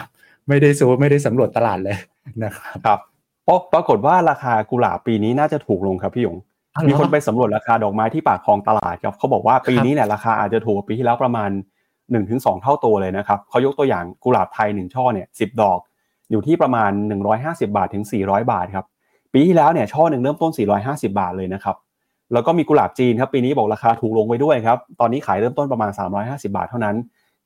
ไม่ได้ซูไม่ได้สำรวจตลาดเลยนะครับครับเพราะปรากฏว่าราคากุหลาบปีนี้น่าจะถูกลงครับพี่หยงมีคนไปสำรวจราคาดอกไม้ที่ปากคลองตลาดครับเขาบอกว่าปีนี้เนี่ยราคาอาจจะถูกกว่าปีที่แล้วประมาณ 1-2 เท่าตัวเลยนะครับเขายกตัวอย่างกุหลาบไทย 1 ช่อเนี่ยสิดอก อยู่ที่ประมาณ 150 บาทถึง 400 บาทครับปีที่แล้วเนี่ยช่อหนึ่งเริ่มต้น 450 บาทเลยนะครับแล้วก็มีกุหลาบจีนครับปีนี้บอกราคาถูกลงไปด้วยครับตอนนี้ขายเริ่มต้นประมาณ 350 บาทเท่านั้น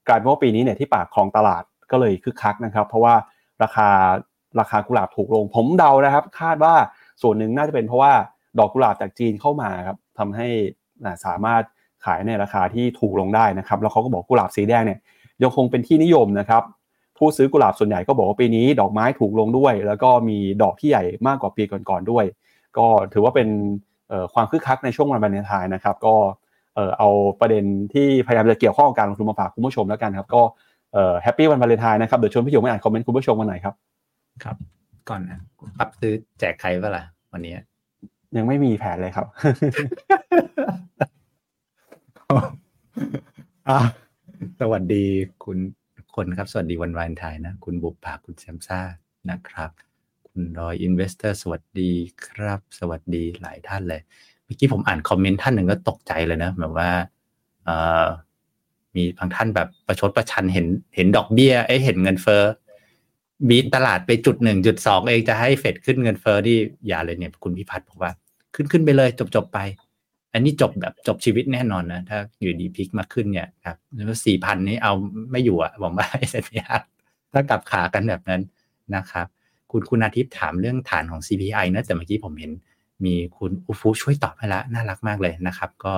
กลายเป็นว่าปีนี้เนี่ยที่ปากคลองตลาดก็เลยคึกคักนะครับเพราะว่าราคาราคากุหลาบถูกลง ผมเดานะครับ คาดว่าส่วนหนึ่งน่าจะเป็นเพราะว่าดอกกุหลาบจากจีนเข้ามาครับทำให้สามารถ ขายในราคาที่ถูกลงได้นะครับแล้วเขาก็บอกกุหลาบสีแดงเนี่ยยังคงเป็นที่นิยมนะครับผู้ซื้อกุหลาบส่วนใหญ่ก็บอกว่าปีนี้ดอกไม้ถูกลงด้วย แล้วก็มีดอกที่ใหญ่มากกว่าปีก่อนๆด้วย ก็ถือว่าเป็นความคึกคักในช่วงวันวาเลนไทน์นะครับก็เอาประเด็นที่พยายามจะเกี่ยวข้องกับการลงทุนมาฝากคุณผู้ชมแล้วกันครับก็ Happy วันวาเลนไทน์นะครับเดี๋ยวชวนพี่หยงไปอ่านคอมเมนต์คุณผู้ชมกันหน่อยครับครับก่อนนะปั๊บซื้อแจกใครเปล่าวันนี้ ยังไม่มีแผนเลยครับ สวัสดีทุกคนครับ สวัสดีวันวาเลนไทน์นะ คุณบุปผาคุณแซมซ่านะครับ คุณดอย Investor สวัสดีครับ สวัสดีหลายท่านเลยเมื่อกี้ผมอ่านคอมเมนต์ท่านหนึ่งก็ตกใจเลยนะแบบว่าเอ่อมีบางท่านแบบประชดประชันเห็นเห็นดอกเบี้ยเอ้เห็นเงินเฟ้อบีตลาดไปจุดหนึ่งจุดสองเองจะให้เฟดขึ้นเงินเฟ้อที่อย่าเลยเนี่ย คุณพิพัฒน์บอกว่า ขึ้นขึ้นไปเลยจบจบไป อันนี้จบแบบจบชีวิตแน่นอนนะ ถ้าอยู่ดีพิกมาขึ้นเนี่ยครับแล้วสี่พันนี้เอาไม่อยู่อะบอกว่าเซ็นพีอาร์ถ้ากลับขากันแบบนั้นนะครับ คุณคุณอาทิตย์ถามเรื่องฐานของ CPI นะแต่เมื่อกี้ผมเห็นมีคุณอูฟูช่วยตอบให้ละน่ารักมากเลยนะครับ ก็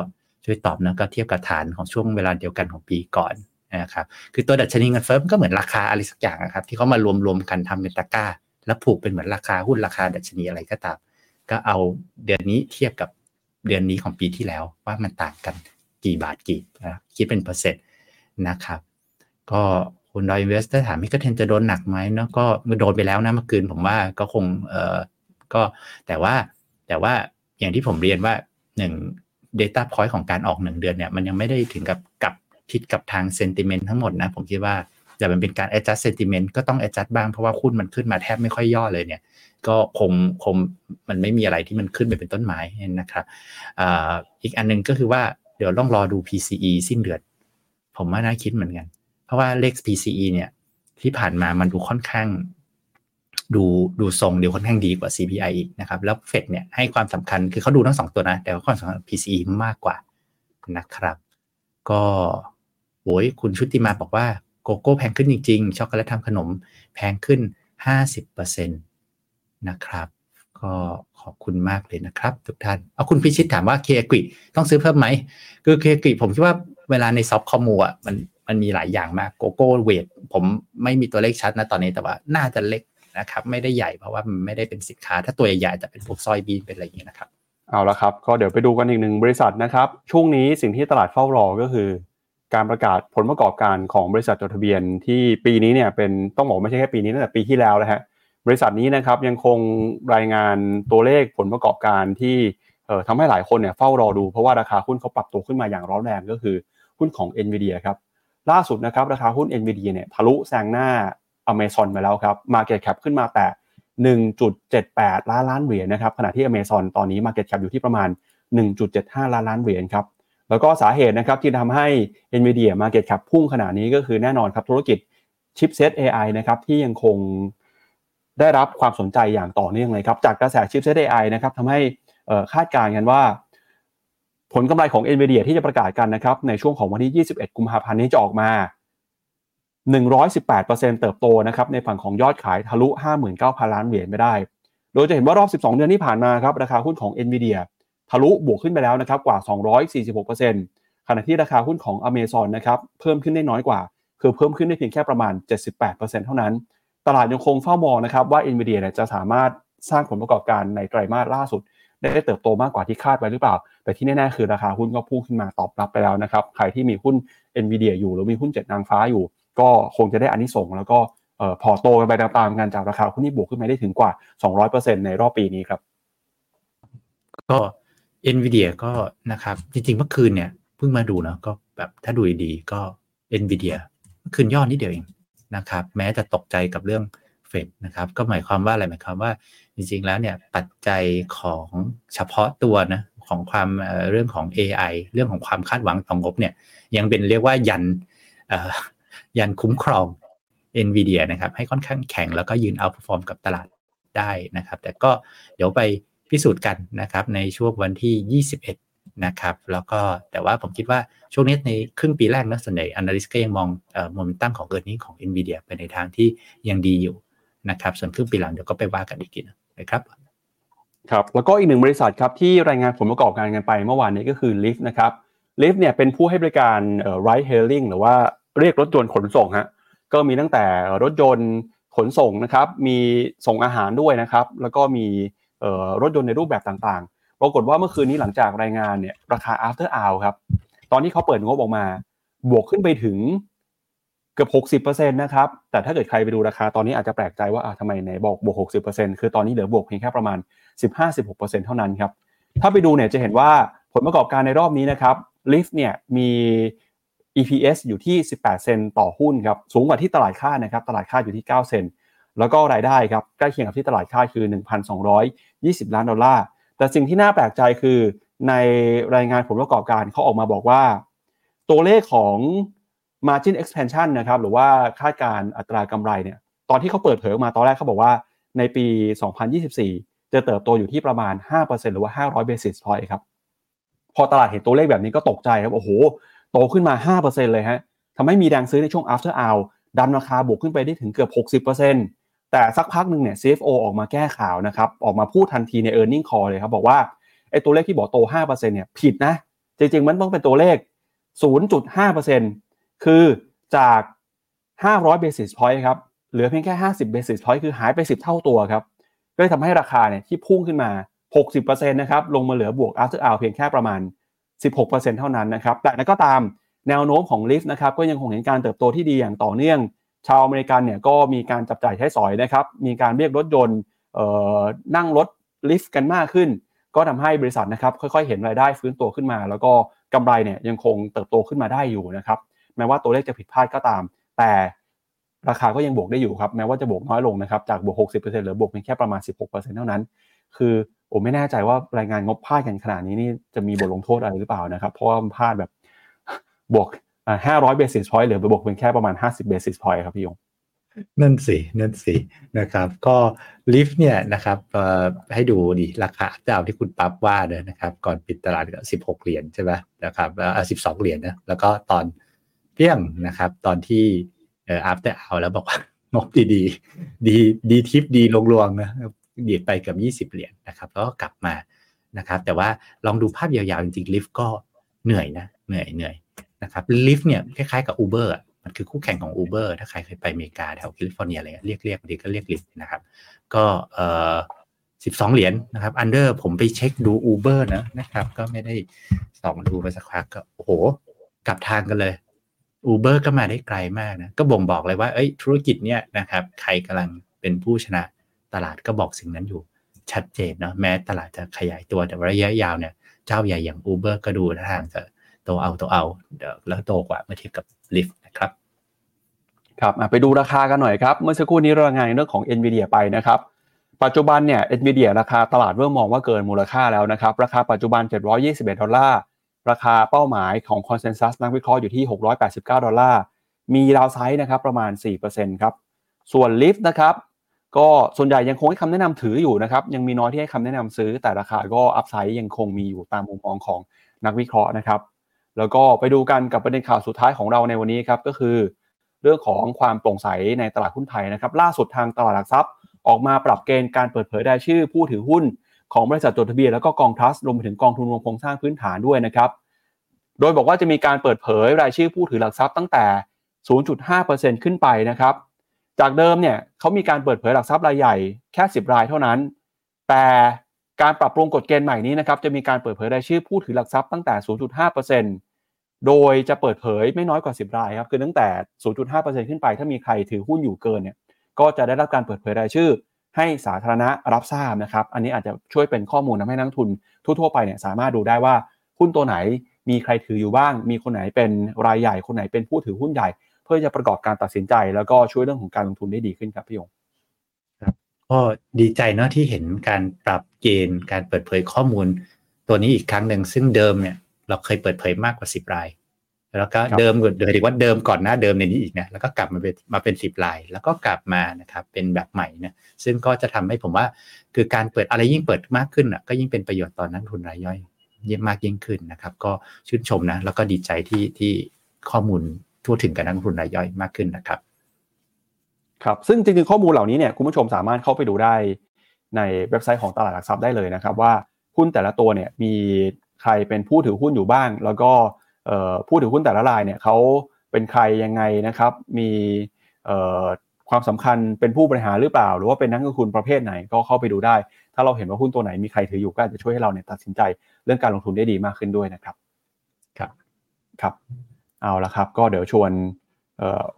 ช่วยตอบนะก็เทียบกับฐานของช่วงเวลาเดียวกันของปีก่อนนะครับคือตัวดัชนีเงินเฟ้อมันก็เหมือนราคาอะไรสักอย่างนะครับ ที่เขามารวมรวมกันทำเป็นตะกร้า แล้วผูกเป็นเหมือนราคาหุ้นราคาดัชนีอะไรก็ตาม ก็เอาเดือนนี้เทียบกับ เดือนนี้ของปีที่แล้วว่ามันต่างกันกี่บาทกี่นะคิดเป็นเปอร์เซ็นต์นะครับ ก็คุณดอย Investor ถาม MEGA10จะโดนหนักไหมเนาะก็โดนไปแล้วนะเมื่อคืนผมว่าก็คงเออก็แต่ว่าแต่ว่าอย่างที่ผมเรียนว่าหนึ่ง Data Point ของการออกหนึ่งเดือนเนี่ยมันยังไม่ได้ถึงกับกับคิดกับทาง sentiment ทั้งหมดนะ ผมคิดว่าแต่มันเป็นการ adjust sentiment ก็ต้อง adjust บ้างเพราะว่าหุ้นมันขึ้นมาแทบไม่ค่อยย่อเลยเนี่ย ก็คงคงมันไม่มีอะไรที่มันขึ้นไปเป็นต้นไม้นะครับอีกอันนึงก็คือว่าเดี๋ยวต้องรอดู PCE สิ้นเดือนผมว่าน่าคิดเหมือนกัน เพราะว่าเลข PCE เนี่ยที่ผ่านมามันดูค่อนข้าง ดูดูทรงเดี๋ยวค่อนข้างดีกว่า CPI อีกนะครับ แล้วเฟดเนี่ยให้ความสำคัญคือเขาดูทั้งสองตัวนะ แต่ว่าความสำคัญ PCE มากกว่านะครับ ก็โอ้ยคุณชุติมาบอกว่าโกโก้แพงขึ้นจริงๆ ช็อกโกแลตทำขนมแพงขึ้น 50% นะครับ ก็ขอบคุณมากเลยนะครับ ทุกท่านเอาคุณพิชิตถามว่า K-AGRI ต้องซื้อเพิ่มไหมคือ K-AGRI ผมคิดว่าเวลาใน soft commo อะมันมันมีหลายอย่างมากโกโก้ weight ผมไม่มีตัวเลขชัดนะตอนนี้แต่ว่าน่าจะเล็กนะครับ ไม่ได้ใหญ่เพราะว่ามันไม่ได้เป็นสินค้า ถ้าตัวใหญ่จะเป็นพวก soybean เป็นอะไรอย่างเงี้ยนะครับเอาละครับ ก็เดี๋ยวไปดูกันอีกหนึ่งบริษัทนะครับ ช่วงนี้สิ่งที่ตลาดเฝ้ารอก็คือ การประกาศผลประกอบการของบริษัทจดทะเบียนที่ปีนี้เนี่ยเป็นต้องบอกไม่ใช่แค่ปีนี้ตั้งแต่ปีที่แล้วนะฮะ บริษัทนี้นะครับยังคงรายงานตัวเลขผลประกอบการที่เอ่อทำให้หลายคนเนี่ยเฝ้ารอดูเพราะว่าราคาหุ้นเขาปรับตัวขึ้นมาอย่างร้อนแรงก็คือหุ้นของ NVIDIA ครับล่าสุดนะครับราคาหุ้น NVIDIA เนี่ยทะลุแซงหน้า Amazon มาแล้วครับ Market Cap ขึ้นมาแต่ 1.78 ล้านล้านเหรียญนะครับขณะที่ Amazon ตอนนี้ Market Cap อยู่ที่ประมาณ 1.75 ล้านล้านเหรียญครับแล้วก็สาเหตุนะครับที่ทำให้ NVIDIA Market Cap พุ่งขนาดนี้ก็คือแน่นอนครับธุรกิจชิปเซต AI นะครับที่ยังคง ได้รับความสนใจอย่างต่อเนื่องเลยครับ จากกระแสชิปเซต AI นะครับทำให้คาดการณ์กันว่า ผลกำไรของ NVIDIA ที่จะประกาศกันนะครับ ในช่วงของวันที่ 21 กุมภาพันธ์นี้จะออกมา 118%เติบโตนะครับในฝั่งของยอดขายทะลุ 59,000 ล้านเหรียญไม่ได้ โดยจะเห็นว่ารอบ 12 เดือนที่ผ่านมาครับราคาหุ้นของ NVIDIA ทะลุบวกขึ้นไปแล้วนะครับกว่า 246%ขณะที่ราคาหุ้นของ Amazon นะครับเพิ่มขึ้นได้น้อยกว่า คือเพิ่มขึ้นได้เพียงแค่ประมาณ 78%เท่านั้น ตลาดยังคงเฝ้ามองนะครับว่า NVIDIA เนี่ยจะสามารถสร้างผลประกอบการในไตรมาสล่าสุด ได้เติบโตมากกว่าที่คาดไว้หรือเปล่า แต่ที่แน่ๆคือราคาหุ้นก็พุ่งขึ้นมาตอบรับไปแล้วนะครับ ใครที่มีหุ้น NVIDIA อยู่หรือมีหุ้นเจ็ดนางฟ้าอยู่ ก็คงจะได้อานิสงส์แล้วก็พอโตกันไปตามๆกันจากราคาหุ้นที่บวกขึ้นมาได้ถึงกว่า 200%ในรอบปีนี้ครับ ก็ NVIDIA ก็นะครับ จริงๆเมื่อคืนเนี่ยเพิ่งมาดูนะก็แบบถ้าดูดีๆก็ NVIDIA เมื่อคืนย่อนิดเดียวเอง นะครับ แม้จะตกใจกับเรื่องเฟดนะครับ ก็หมายความว่าอะไรหมายความว่า จริง ๆ แล้วเนี่ยปัจจัยของเฉพาะตัวนะของความเรื่องของ AI เรื่องของความคาดหวังต่องบเนี่ย ยังเป็นเรียกว่ายันยันคุ้มครอง NVIDIA นะครับ ให้ค่อนข้างแข็งแล้วก็ยืน outperform กับตลาดได้นะครับ แต่ก็เดี๋ยวไปพิสูจน์กันนะครับ ในช่วงวันที่ 21 นะครับ แล้วก็แต่ว่าผมคิดว่าช่วงนี้ในครึ่งปีแรกนะส่วนใหญ่ analyst ก็ยังมองโมเมนตัมของเกิดนี้ของ NVIDIA ไปในทางที่ยังดีอยู่นะครับ ส่วนครึ่งปีหลังเดี๋ยวก็ไปว่ากันอีกทีนะครับครับแล้วก็อีกหนึ่งบริษัทครับที่รายงานผลประกอบการกันไปเมื่อวานนี้ก็คือ Lyft นะครับ Lyft เนี่ยเป็นผู้ให้บริการ ride hailing หรือว่าเรียกรถยนต์ขนส่งฮะก็มีตั้งแต่รถยนต์ขนส่งนะครับ มีส่งอาหารด้วยนะครับ แล้วก็มีรถยนต์ในรูปแบบต่างๆ ปรากฏว่าเมื่อคืนนี้หลังจากรายงานเนี่ยราคา after hour ครับ ตอนที่เขาเปิดงบออกมา บวกขึ้นไปถึงเกือบ60%นะครับ แต่ถ้าเกิดใครไปดูราคาตอนนี้อาจจะแปลกใจว่าทำไมไหนบอกบวก 60%คือตอนนี้เหลือบวกเพียงแค่ประมาณ 15-16%เท่านั้นครับ ถ้าไปดูเนี่ยจะเห็นว่าผลประกอบการในรอบนี้นะครับ Lyft เนี่ยมี EPS อยู่ที่ 18 เซนต์ต่อหุ้นครับ สูงกว่าที่ตลาดค่านะครับ ตลาดค่าอยู่ที่ 9 เซนต์แล้วก็รายได้ครับ ใกล้เคียงกับที่ตลาดค่าคือ 1,220 ล้านดอลลาร์ แต่สิ่งที่น่าแปลกใจคือในรายงานผลประกอบการเขาออกมาบอกว่า ตัวเลขของ margin expansion นะครับหรือว่าคาดการอัตรากำไรเนี่ยตอนที่เขาเปิดเผยออกมาตอนแรกเขาบอกว่าในปี 2024 จะเติบโตอยู่ที่ประมาณ 5%หรือว่า 500 basis point ครับพอตลาดเห็นตัวเลขแบบนี้ก็ตกใจครับโอ้โหโตขึ้นมา 5%เลยฮะทำให้มีแรงซื้อในช่วง after hour ดันราคาบวกขึ้นไปได้ถึงเกือบ 60% แต่สักพักหนึ่งเนี่ย CFO ออกมาแก้ข่าวนะครับออกมาพูดทันทีใน e a r n i n g call เลยครับบอกว่าไอ้ตัวเลขที่บอกโต 5%เนี่ยผิดนะ จริง ๆ มันต้องเป็นตัวเลข 0.5%คือจาก 500 basis point ครับเหลือเพียงแค่ 50 basis point คือหายไป 10 เท่าตัวครับก็เลยทำให้ราคาเนี่ยที่พุ่งขึ้นมา 60%นะครับลงมาเหลือบวก after hour เพียงแค่ประมาณ 16%เท่านั้นนะครับแต่นั้นก็ตามแนวโน้มของ Lyft นะครับก็ยังคงเห็นการเติบโตที่ดีอย่างต่อเนื่อง ชาวอเมริกันเนี่ยก็มีการจับจ่ายใช้สอยนะครับ มีการเรียกรถยนต์นั่งรถลิฟต์กันมากขึ้น ก็ทำให้บริษัทนะครับค่อยๆ เห็นรายได้ฟื้นตัวขึ้นมา แล้วก็กำไรเนี่ยยังคงเติบโตขึ้นมาได้อยู่นะครับแม้ว่าตัวเลขจะผิดพลาดก็ตาม แต่ราคาก็ยังบวกได้อยู่ครับแม้ว่าจะบวกน้อยลงนะครับจากบวก 60%เหลือบวกเพียงแค่ประมาณ 16%เท่านั้น คือผมไม่แน่ใจว่ารายงานงบพลาดกันขนาดนี้นี่จะมีบทลงโทษอะไรหรือเปล่านะครับ เพราะว่าพลาดแบบบวก 500 basis point เหลือบวกเพียงแค่ประมาณ50 basis point ครับพี่ยงนั่นสินั่นสินะครับก็ลิฟต์เนี่ยนะครับให้ดูดิราคาดาที่คุณปั๊บว่าเนี่ยนะครับ ก่อนปิดตลาดก็16เหรียญใช่ไหมนะครับแล้วสิบสองเหรียญนะแล้วก็ตอนเที่ยงนะครับ ตอนที่เอ่อ after เอาแล้วบอกว่างบดีดีดีดีทิปดีลงรวงนะเดียดไปเกือบ20เหรียญนะครับแล้วก็กลับมานะครับ แต่ว่าลองดูภาพยาวๆจริงๆลิฟต์ก็เหนื่อยนะเหนื่อยเหนื่อย นะครับลิฟต์เนี่ยคล้ายๆกับ Uber อะมันคือคู่แข่งของ Uber ถ้าใครเคยไปอเมริกาแถวแคลิฟอร์เนียอะไรเรียกเรียกดีก็เรียกลิฟต์นะครับ ก็เอ่อสิบสองเหรียญนะครับอันเดอร์ผมไปเช็คดู Uber นะนะครับ ก็ไม่ได้ส่องดูไปสักพักก็โอ้โหกลับทางกันเลย Uber ก็มาได้ไกลมากนะก็บ่งบอกเลยว่าเอ้ยธุรกิจเนี่ยนะครับใครกำลังเป็นผู้ชนะตลาดก็บอกสิ่งนั้นอยู่ชัดเจนเนาะแม้ตลาดจะขยายตัวแต่ระยะยาวเนี่ย เจ้าใหญ่อย่าง Uber ก็ดูทางจะ โตเอาโตเอาแล้วโตกว่าเมื่อเทียบกับ Lyft นะครับครับไปดูราคากันหน่อยครับ เมื่อสักครู่นี้รายงานเรื่องของ NVIDIA ไปนะครับ ปัจจุบันเนี่ย NVIDIA ราคาตลาดเริ่มมองว่าเกินมูลค่าแล้วนะครับ ราคาปัจจุบัน 721 ดอลลาร์ ราคาเป้าหมายของ consensus นักวิเคราะห์อยู่ที่ 689 ดอลลาร์ มี downside นะครับประมาณ 4%ครับ ส่วน Lyft นะครับ ก็ส่วนใหญ่ยังคงให้คำแนะนำถืออยู่นะครับ ยังมีน้อยที่ให้คำแนะนำซื้อ แต่ราคาก็ upside ยังคงมีอยู่ตามมุมมองของนักวิเคราะห์นะครับ แล้วก็ไปดูกันกับประเด็นข่าวสุดท้ายของเราในวันนี้ครับก็คือ เรื่องของความโปร่งใสในตลาดหุ้นไทยนะครับ ล่าสุดทางตลาดหลักทรัพย์ ออกมาปรับเกณฑ์การเปิดเผยรายชื่อผู้ถือหุ้น ของบริษัทจดทะเบียนแล้วก็กองทัสรวมไปถึงกองทุนรวมโครงสร้างพื้นฐานด้วยนะครับโดยบอกว่าจะมีการเปิดเผยรายชื่อผู้ถือหลักทรัพย์ตั้งแต่ 0.5%ขึ้นไปนะครับ จากเดิมเนี่ยเขามีการเปิดเผยหลักทรัพย์รายใหญ่แค่ 10 รายเท่านั้น แต่การปรับปรุงกฎเกณฑ์ใหม่นี้นะครับจะมีการเปิดเผยรายชื่อผู้ถือหลักทรัพย์ตั้งแต่ 0.5% โดยจะเปิดเผยไม่น้อยกว่า 10 รายครับ คือตั้งแต่ 0.5%ขึ้นไป ถ้ามีใครถือหุ้นอยู่เกินเนี่ย ก็จะได้รับการเปิดเผยรายชื่อ ให้สาธารณะรับทราบนะครับ อันนี้อาจจะช่วยเป็นข้อมูลทำให้นักทุนทั่วๆไปเนี่ยสามารถดูได้ว่าหุ้นตัวไหนมีใครถืออยู่บ้าง มีคนไหนเป็นรายใหญ่ คนไหนเป็นผู้ถือหุ้นใหญ่ เพื่อจะประกอบการตัดสินใจ แล้วก็ช่วยเรื่องของการลงทุนได้ดีขึ้นครับพี่ยงครับก็ดีใจเนาะที่เห็นการปรับเกณฑ์การเปิดเผยข้อมูล ตัวนี้อีกครั้งหนึ่งซึ่งเดิมเนี่ย เราเคยเปิดเผยมากกว่า10ราย แล้วก็เดิมเดี๋ยวถือว่าเดิมก่อนหน้าเดิมในนี้อีกนะแล้วก็กลับมาเป็นมาเป็นสิบราย แล้วก็กลับมานะครับเป็นแบบใหม่นะซึ่งก็จะทำให้ผมว่าคือการเปิดอะไรยิ่งเปิดมากขึ้นอะก็ยิ่งเป็นประโยชน์ต่อนักทุนรายย่อยยิ่งมากยิ่งขึ้นนะครับ ก็ชื่นชมนะ แล้วก็ดีใจที่ที่ข้อมูลทั่วถึงกับนักทุนรายย่อยมากขึ้นนะครับครับซึ่งจริงๆข้อมูลเหล่านี้เนี่ยคุณผู้ชมสามารถเข้าไปดูได้ในเว็บไซต์ของตลาดหลักทรัพย์ได้เลยนะครับ ว่าหุ้นแต่ละตัวเนี่ยมี ใครเป็นผู้ถือหุ้นอยู่บ้าง แล้วก็ผู้ถือหุ้นแต่ละรายเนี่ยเขาเป็นใครยังไงนะครับ มีความสำคัญเป็นผู้บริหารหรือเปล่า หรือว่าเป็นนักลงทุนประเภทไหนก็เข้าไปดูได้ ถ้าเราเห็นว่าหุ้นตัวไหนมีใครถืออยู่ก็จะช่วยให้เราเนี่ยตัดสินใจเรื่องการลงทุนได้ดีมากขึ้นด้วยนะครับครับครับเอาละครับ ก็เดี๋ยวชวน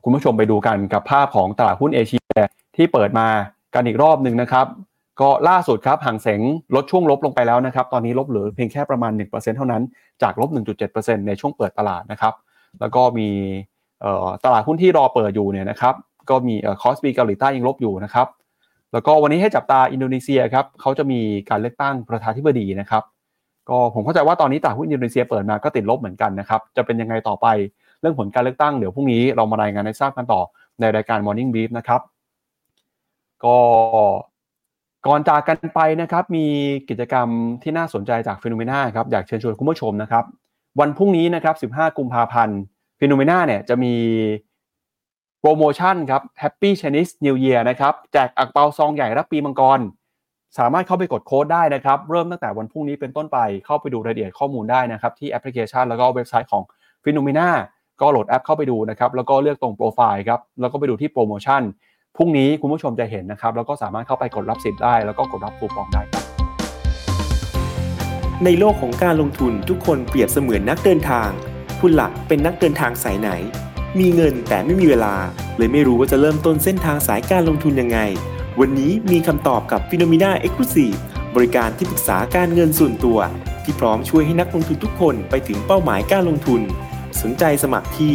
คุณผู้ชมไปดูกันกับภาพของตลาดหุ้นเอเชียที่เปิดมากันอีกรอบหนึ่งนะครับ ก็ล่าสุดครับฮั่งเส็งลดช่วงลบลงไปแล้วนะครับ ตอนนี้ลบเหลือเพียงแค่ประมาณ 1%เท่านั้น จากลบ 1.7%ในช่วงเปิดตลาดนะครับ แล้วก็มีตลาดหุ้นที่รอเปิดอยู่เนี่ยนะครับ ก็มีคอสปีเกาหลีใต้ยังลบอยู่นะครับ แล้วก็วันนี้ให้จับตาอินโดนีเซียครับเขาจะมีการเลือกตั้งประธานาธิบดีนะครับ ก็ผมเข้าใจว่าตอนนี้ตลาดหุ้นอินโดนีเซียเปิดมาก็ติดลบเหมือนกันนะครับ จะเป็นยังไงต่อไปเรื่องผลการเลือกตั้งเดี๋ยวพรุ่งนี้เรามารายงานให้ทราบกันต่อในรายการ Morning Brief นะครับ ก็ ก่อนจากกันไปนะครับมีกิจกรรมที่น่าสนใจจาก FINNOMENA ครับอยากเชิญชวนคุณผู้ชมนะครับ วันพรุ่งนี้นะครับ 15 กุมภาพันธ์ FINNOMENA เนี่ยจะมีโปรโมชั่นครับ Happy Chinese New Year นะครับแจกอั่งเปาซองใหญ่รับปีมังกร สามารถเข้าไปกดโค้ดได้นะครับ เริ่มตั้งแต่วันพรุ่งนี้เป็นต้นไปเข้าไปดูรายละเอียดข้อมูลได้นะครับ ที่แอปพลิเคชันแล้วก็เว็บไซต์ของ FINNOMENA ก็โหลดแอปเข้าไปดูนะครับแล้วก็เลือกตรงโปรไฟล์ครับแล้วก็ไปดูที่โปรโมชั่น พรุ่งนี้คุณผู้ชมจะเห็นนะครับ แล้วก็สามารถเข้าไปกดรับสิทธิ์ได้ แล้วก็กดรับคูปองได้ครับในโลกของการลงทุนทุกคนเปรียบเสมือนนักเดินทาง คุณล่ะเป็นนักเดินทางสายไหน มีเงินแต่ไม่มีเวลา เลยไม่รู้ว่าจะเริ่มต้นเส้นทางสายการลงทุนยังไง วันนี้มีคำตอบกับ p h e n o m e n a Exclusive บริการที่ปรึกษาการเงินส่วนตัว ที่พร้อมช่วยให้นักลงทุนทุกคนไปถึงเป้าหมายการลงทุน สนใจสมัครที่